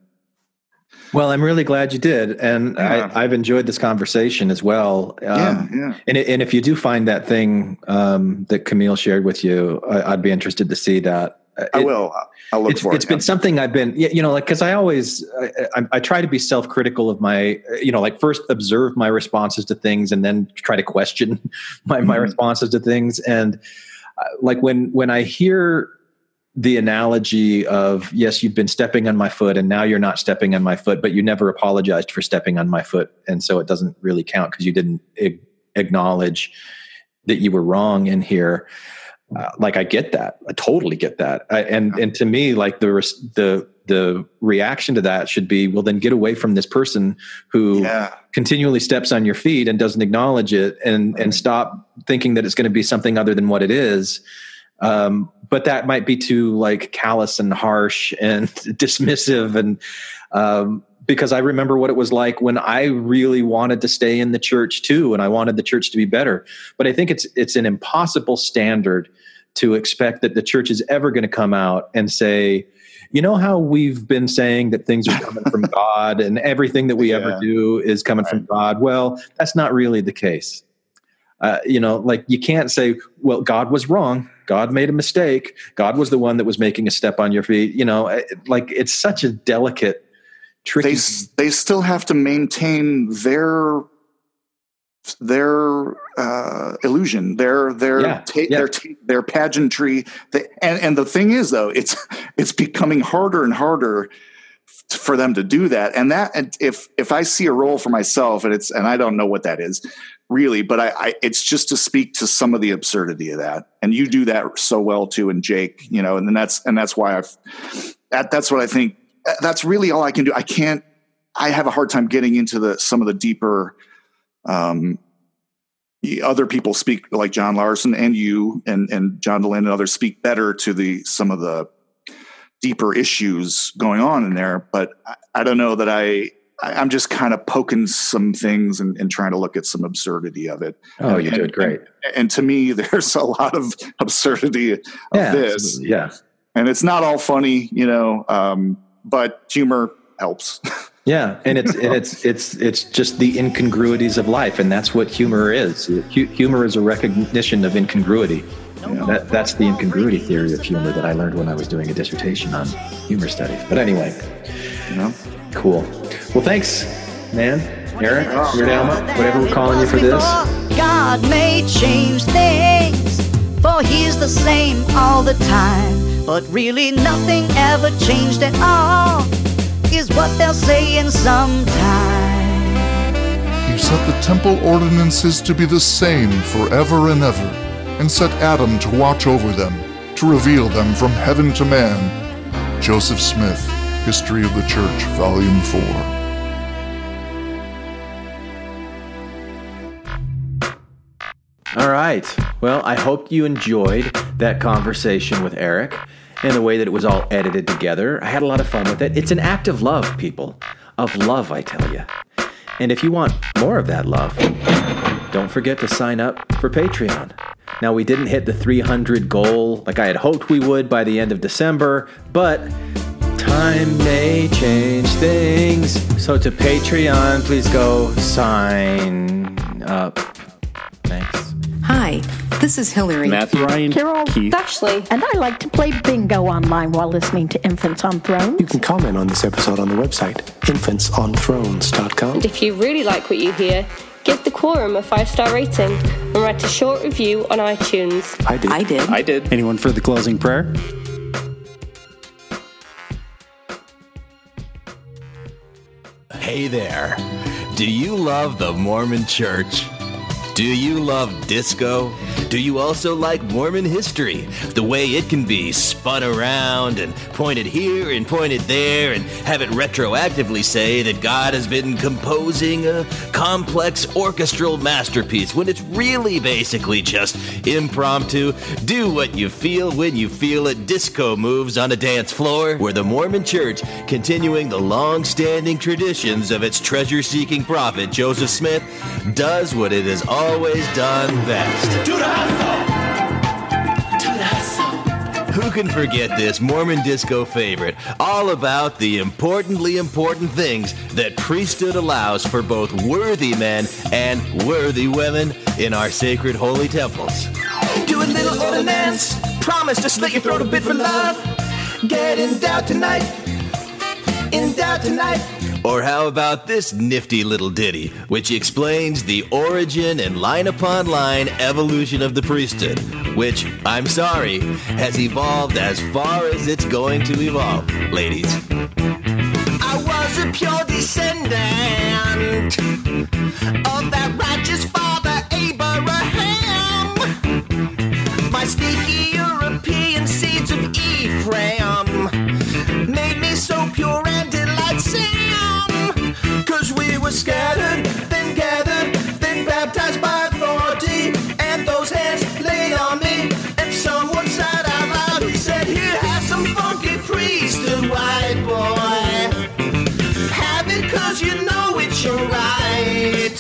Well, I'm really glad you did, and Yeah. I, I've enjoyed this conversation as well. Um, Yeah, yeah. And and if you do find that thing um, that Camille shared with you, I, I'd be interested to see that. Uh, I will. I'll look it's, for it's It's been something I've been, you know, like because I always, I, I, I try to be self-critical of my, you know, like first observe my responses to things and then try to question [LAUGHS] my my Mhm. responses to things. And uh, like when when I hear the analogy of yes, you've been stepping on my foot and now you're not stepping on my foot, but you never apologized for stepping on my foot, and so it doesn't really count because you didn't ag- acknowledge that you were wrong in here uh, like I get that. I totally get that. I, and and to me, like the res- the the reaction to that should be, well, then get away from this person who Yeah. continually steps on your feet and doesn't acknowledge it, and and stop thinking that it's going to be something other than what it is. Um, but that might be too like callous and harsh and [LAUGHS] dismissive and um, because I remember what it was like when I really wanted to stay in the church too, and I wanted the church to be better. But I think it's it's an impossible standard to expect that the church is ever going to come out and say, you know how we've been saying that things are coming from [LAUGHS] God and everything that we ever do is coming from God. Well, that's not really the case. Uh, you know, like you can't say, well, God was wrong. God made a mistake. God was the one that was making a step on your feet. You know, like it's such a delicate, tricky. they they still have to maintain their their uh, illusion, their their Yeah, ta- yeah. their ta- their pageantry. They, and and the thing is, though, it's it's becoming harder and harder f- for them to do that. And that and if if I see a role for myself, and it's and I don't know what that is really, but I, I it's just to speak to some of the absurdity of that. And you do that so well too, and Jake, you know, and then that's and that's why I've that that's what I think. That's really all I can do. I can't. I have a hard time getting into the some of the deeper. Um, other people speak like John Larsen and you and and John Dehlin and others speak better to the some of the deeper issues going on in there. But I, I don't know that I. I- I'm just kind of poking some things and, and trying to look at some absurdity of it. Oh, And- you did great. And, and to me, [LAUGHS] there's a lot of absurdity of Yeah, this yeah. and it's not all funny, you know, um, but humor helps. [LAUGHS] Yeah, and it's and it's it's it's just the incongruities of life, and that's what humor is. Humor is a recognition of incongruity. That, that's the incongruity theory of humor that I learned when I was doing a dissertation on humor studies. But anyway, you know, cool. Well, thanks, man, Eric, Weird Alma, whatever we're calling you for this. God may change things, for He's the same all the time. But really, nothing ever changed at all, is what they'll say in some time. He set the temple ordinances to be the same forever and ever, and set Adam to watch over them, to reveal them from heaven to man. Joseph Smith, History of the Church, Volume 4. All right. Well, I hope you enjoyed that conversation with Eric and the way that it was all edited together. I had a lot of fun with it. It's an act of love, people. Of love, I tell you. And if you want more of that love, don't forget to sign up for Patreon. Now, we didn't hit the 300 goal like I had hoped we would by the end of December, but time may change things. So, to Patreon, please go sign up. Thanks. Hi, this is Hillary. Matthew Ryan. Carol Keith. Ashley, and I like to play bingo online while listening to Infants on Thrones. You can comment on this episode on the website, infantsonthrones.com. And if you really like what you hear, give the quorum a five star rating and write a short review on iTunes. I did. I did. I did. Anyone for the closing prayer? Hey there. Do you love the Mormon Church? Do you love disco? Do you also like Mormon history? The way it can be spun around and pointed here and pointed there and have it retroactively say that God has been composing a complex orchestral masterpiece when it's really basically just impromptu, do what you feel when you feel it disco moves on a dance floor where the Mormon church, continuing the long standing traditions of its treasure seeking prophet Joseph Smith, does what it has always done best. Who can forget this Mormon disco favorite? All about the importantly important things that priesthood allows for both worthy men and worthy women in our sacred holy temples. Do a little ordinance. Promise to slit your throat a bit for love. Get endowed tonight. Endowed tonight. Or how about this nifty little ditty, which explains the origin and line upon line evolution of the priesthood, which, I'm sorry, has evolved as far as it's going to evolve, ladies. I was a pure descendant of that righteous father Abraham. My sneaky European seeds of Ephraim made me so pure scattered, then gathered, then baptized by authority, and those hands laid on me. And someone said out loud, he said, Here, have some funky priesthood, white boy. Have it cause you know it's your right.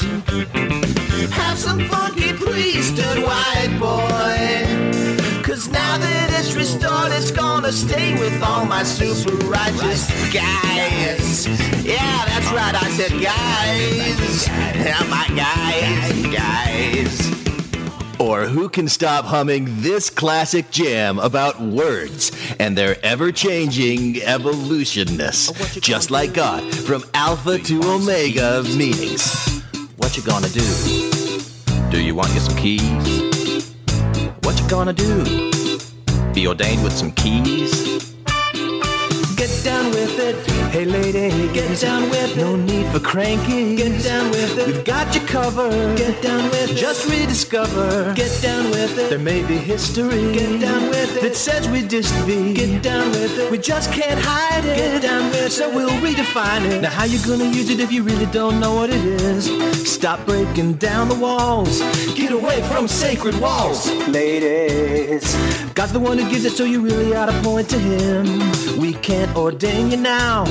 Have some funky priesthood, that it's restored, it's gonna stay with all my super righteous guys. Yeah, that's right, I said guys. Yeah, my guys, guys. Or who can stop humming this classic jam about words and their ever changing evolutionness? Just like God, from Alpha to Omega of meanings. What you gonna do? Do you want you some keys? What you gonna do? Be ordained with some keys? Get down with it. Hey lady, get down with it. No need for cranky. Get down with it. We've got you covered. Get down with it. Just rediscover. Get down with it. There may be history. Get down with it. That says we just be. Get down with it. We just can't hide it. Get down with it. So we'll redefine it. Now how you gonna use it if you really don't know what it is? Stop breaking down the walls. Get away from sacred walls. Ladies. God's the one who gives it, so you really ought to point to him. We can't ordain you now.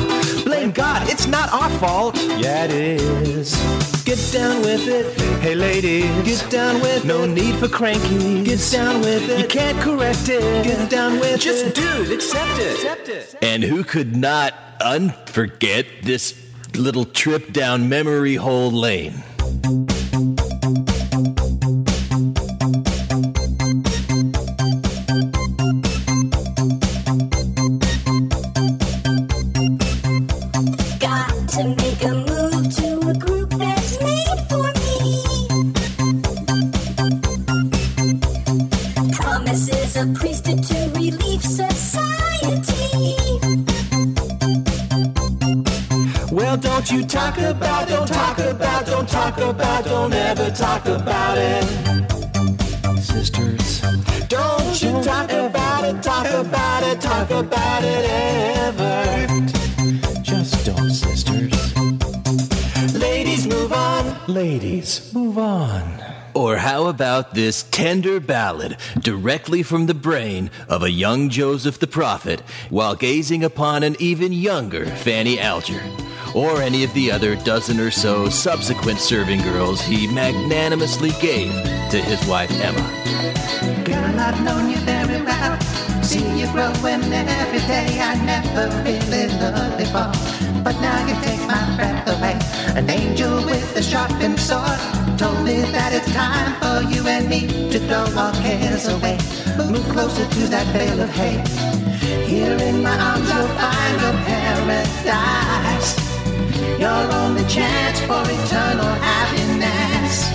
Blame God, it's not our fault. Yeah, it is. Get down with it. Hey, ladies. Get down with no it. No need for cranky. Get down with it. You can't correct it. Get down with Just it. Just do it. Accept it. Accept it. And who could not unforget this little trip down memory hole lane? Talk about it. Sisters. Don't you talk about it, talk about it, talk about it ever. Just don't, sisters. Ladies, move on. Ladies, move on. Or how about this tender ballad directly from the brain of a young Joseph the Prophet while gazing upon an even younger Fanny Alger? Or any of the other dozen or so subsequent serving girls he magnanimously gave to his wife Emma. Girl, I've known you very well. See you growing every day. I never really loved before. But now you take my breath away. An angel with a sharpened sword told me that it's time for you and me to throw all cares away. Move closer to that bale of hay. Here in my arms you'll find your paradise. Your only chance for eternal happiness.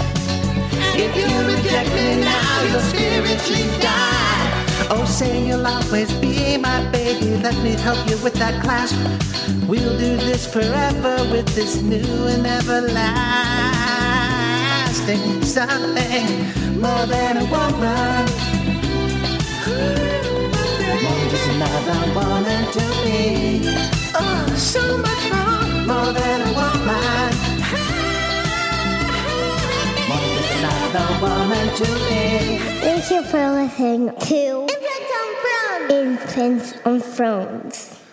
If you reject me now, you'll spiritually die. Oh, say you'll always be my baby. Let me help you with that clasp. We'll do this forever with this new and everlasting something, more than a woman. More just another woman to me. Oh, so much more, more than a woman. More than another woman to me. Thank you for listening to Infants on Thrones. Infants on Thrones.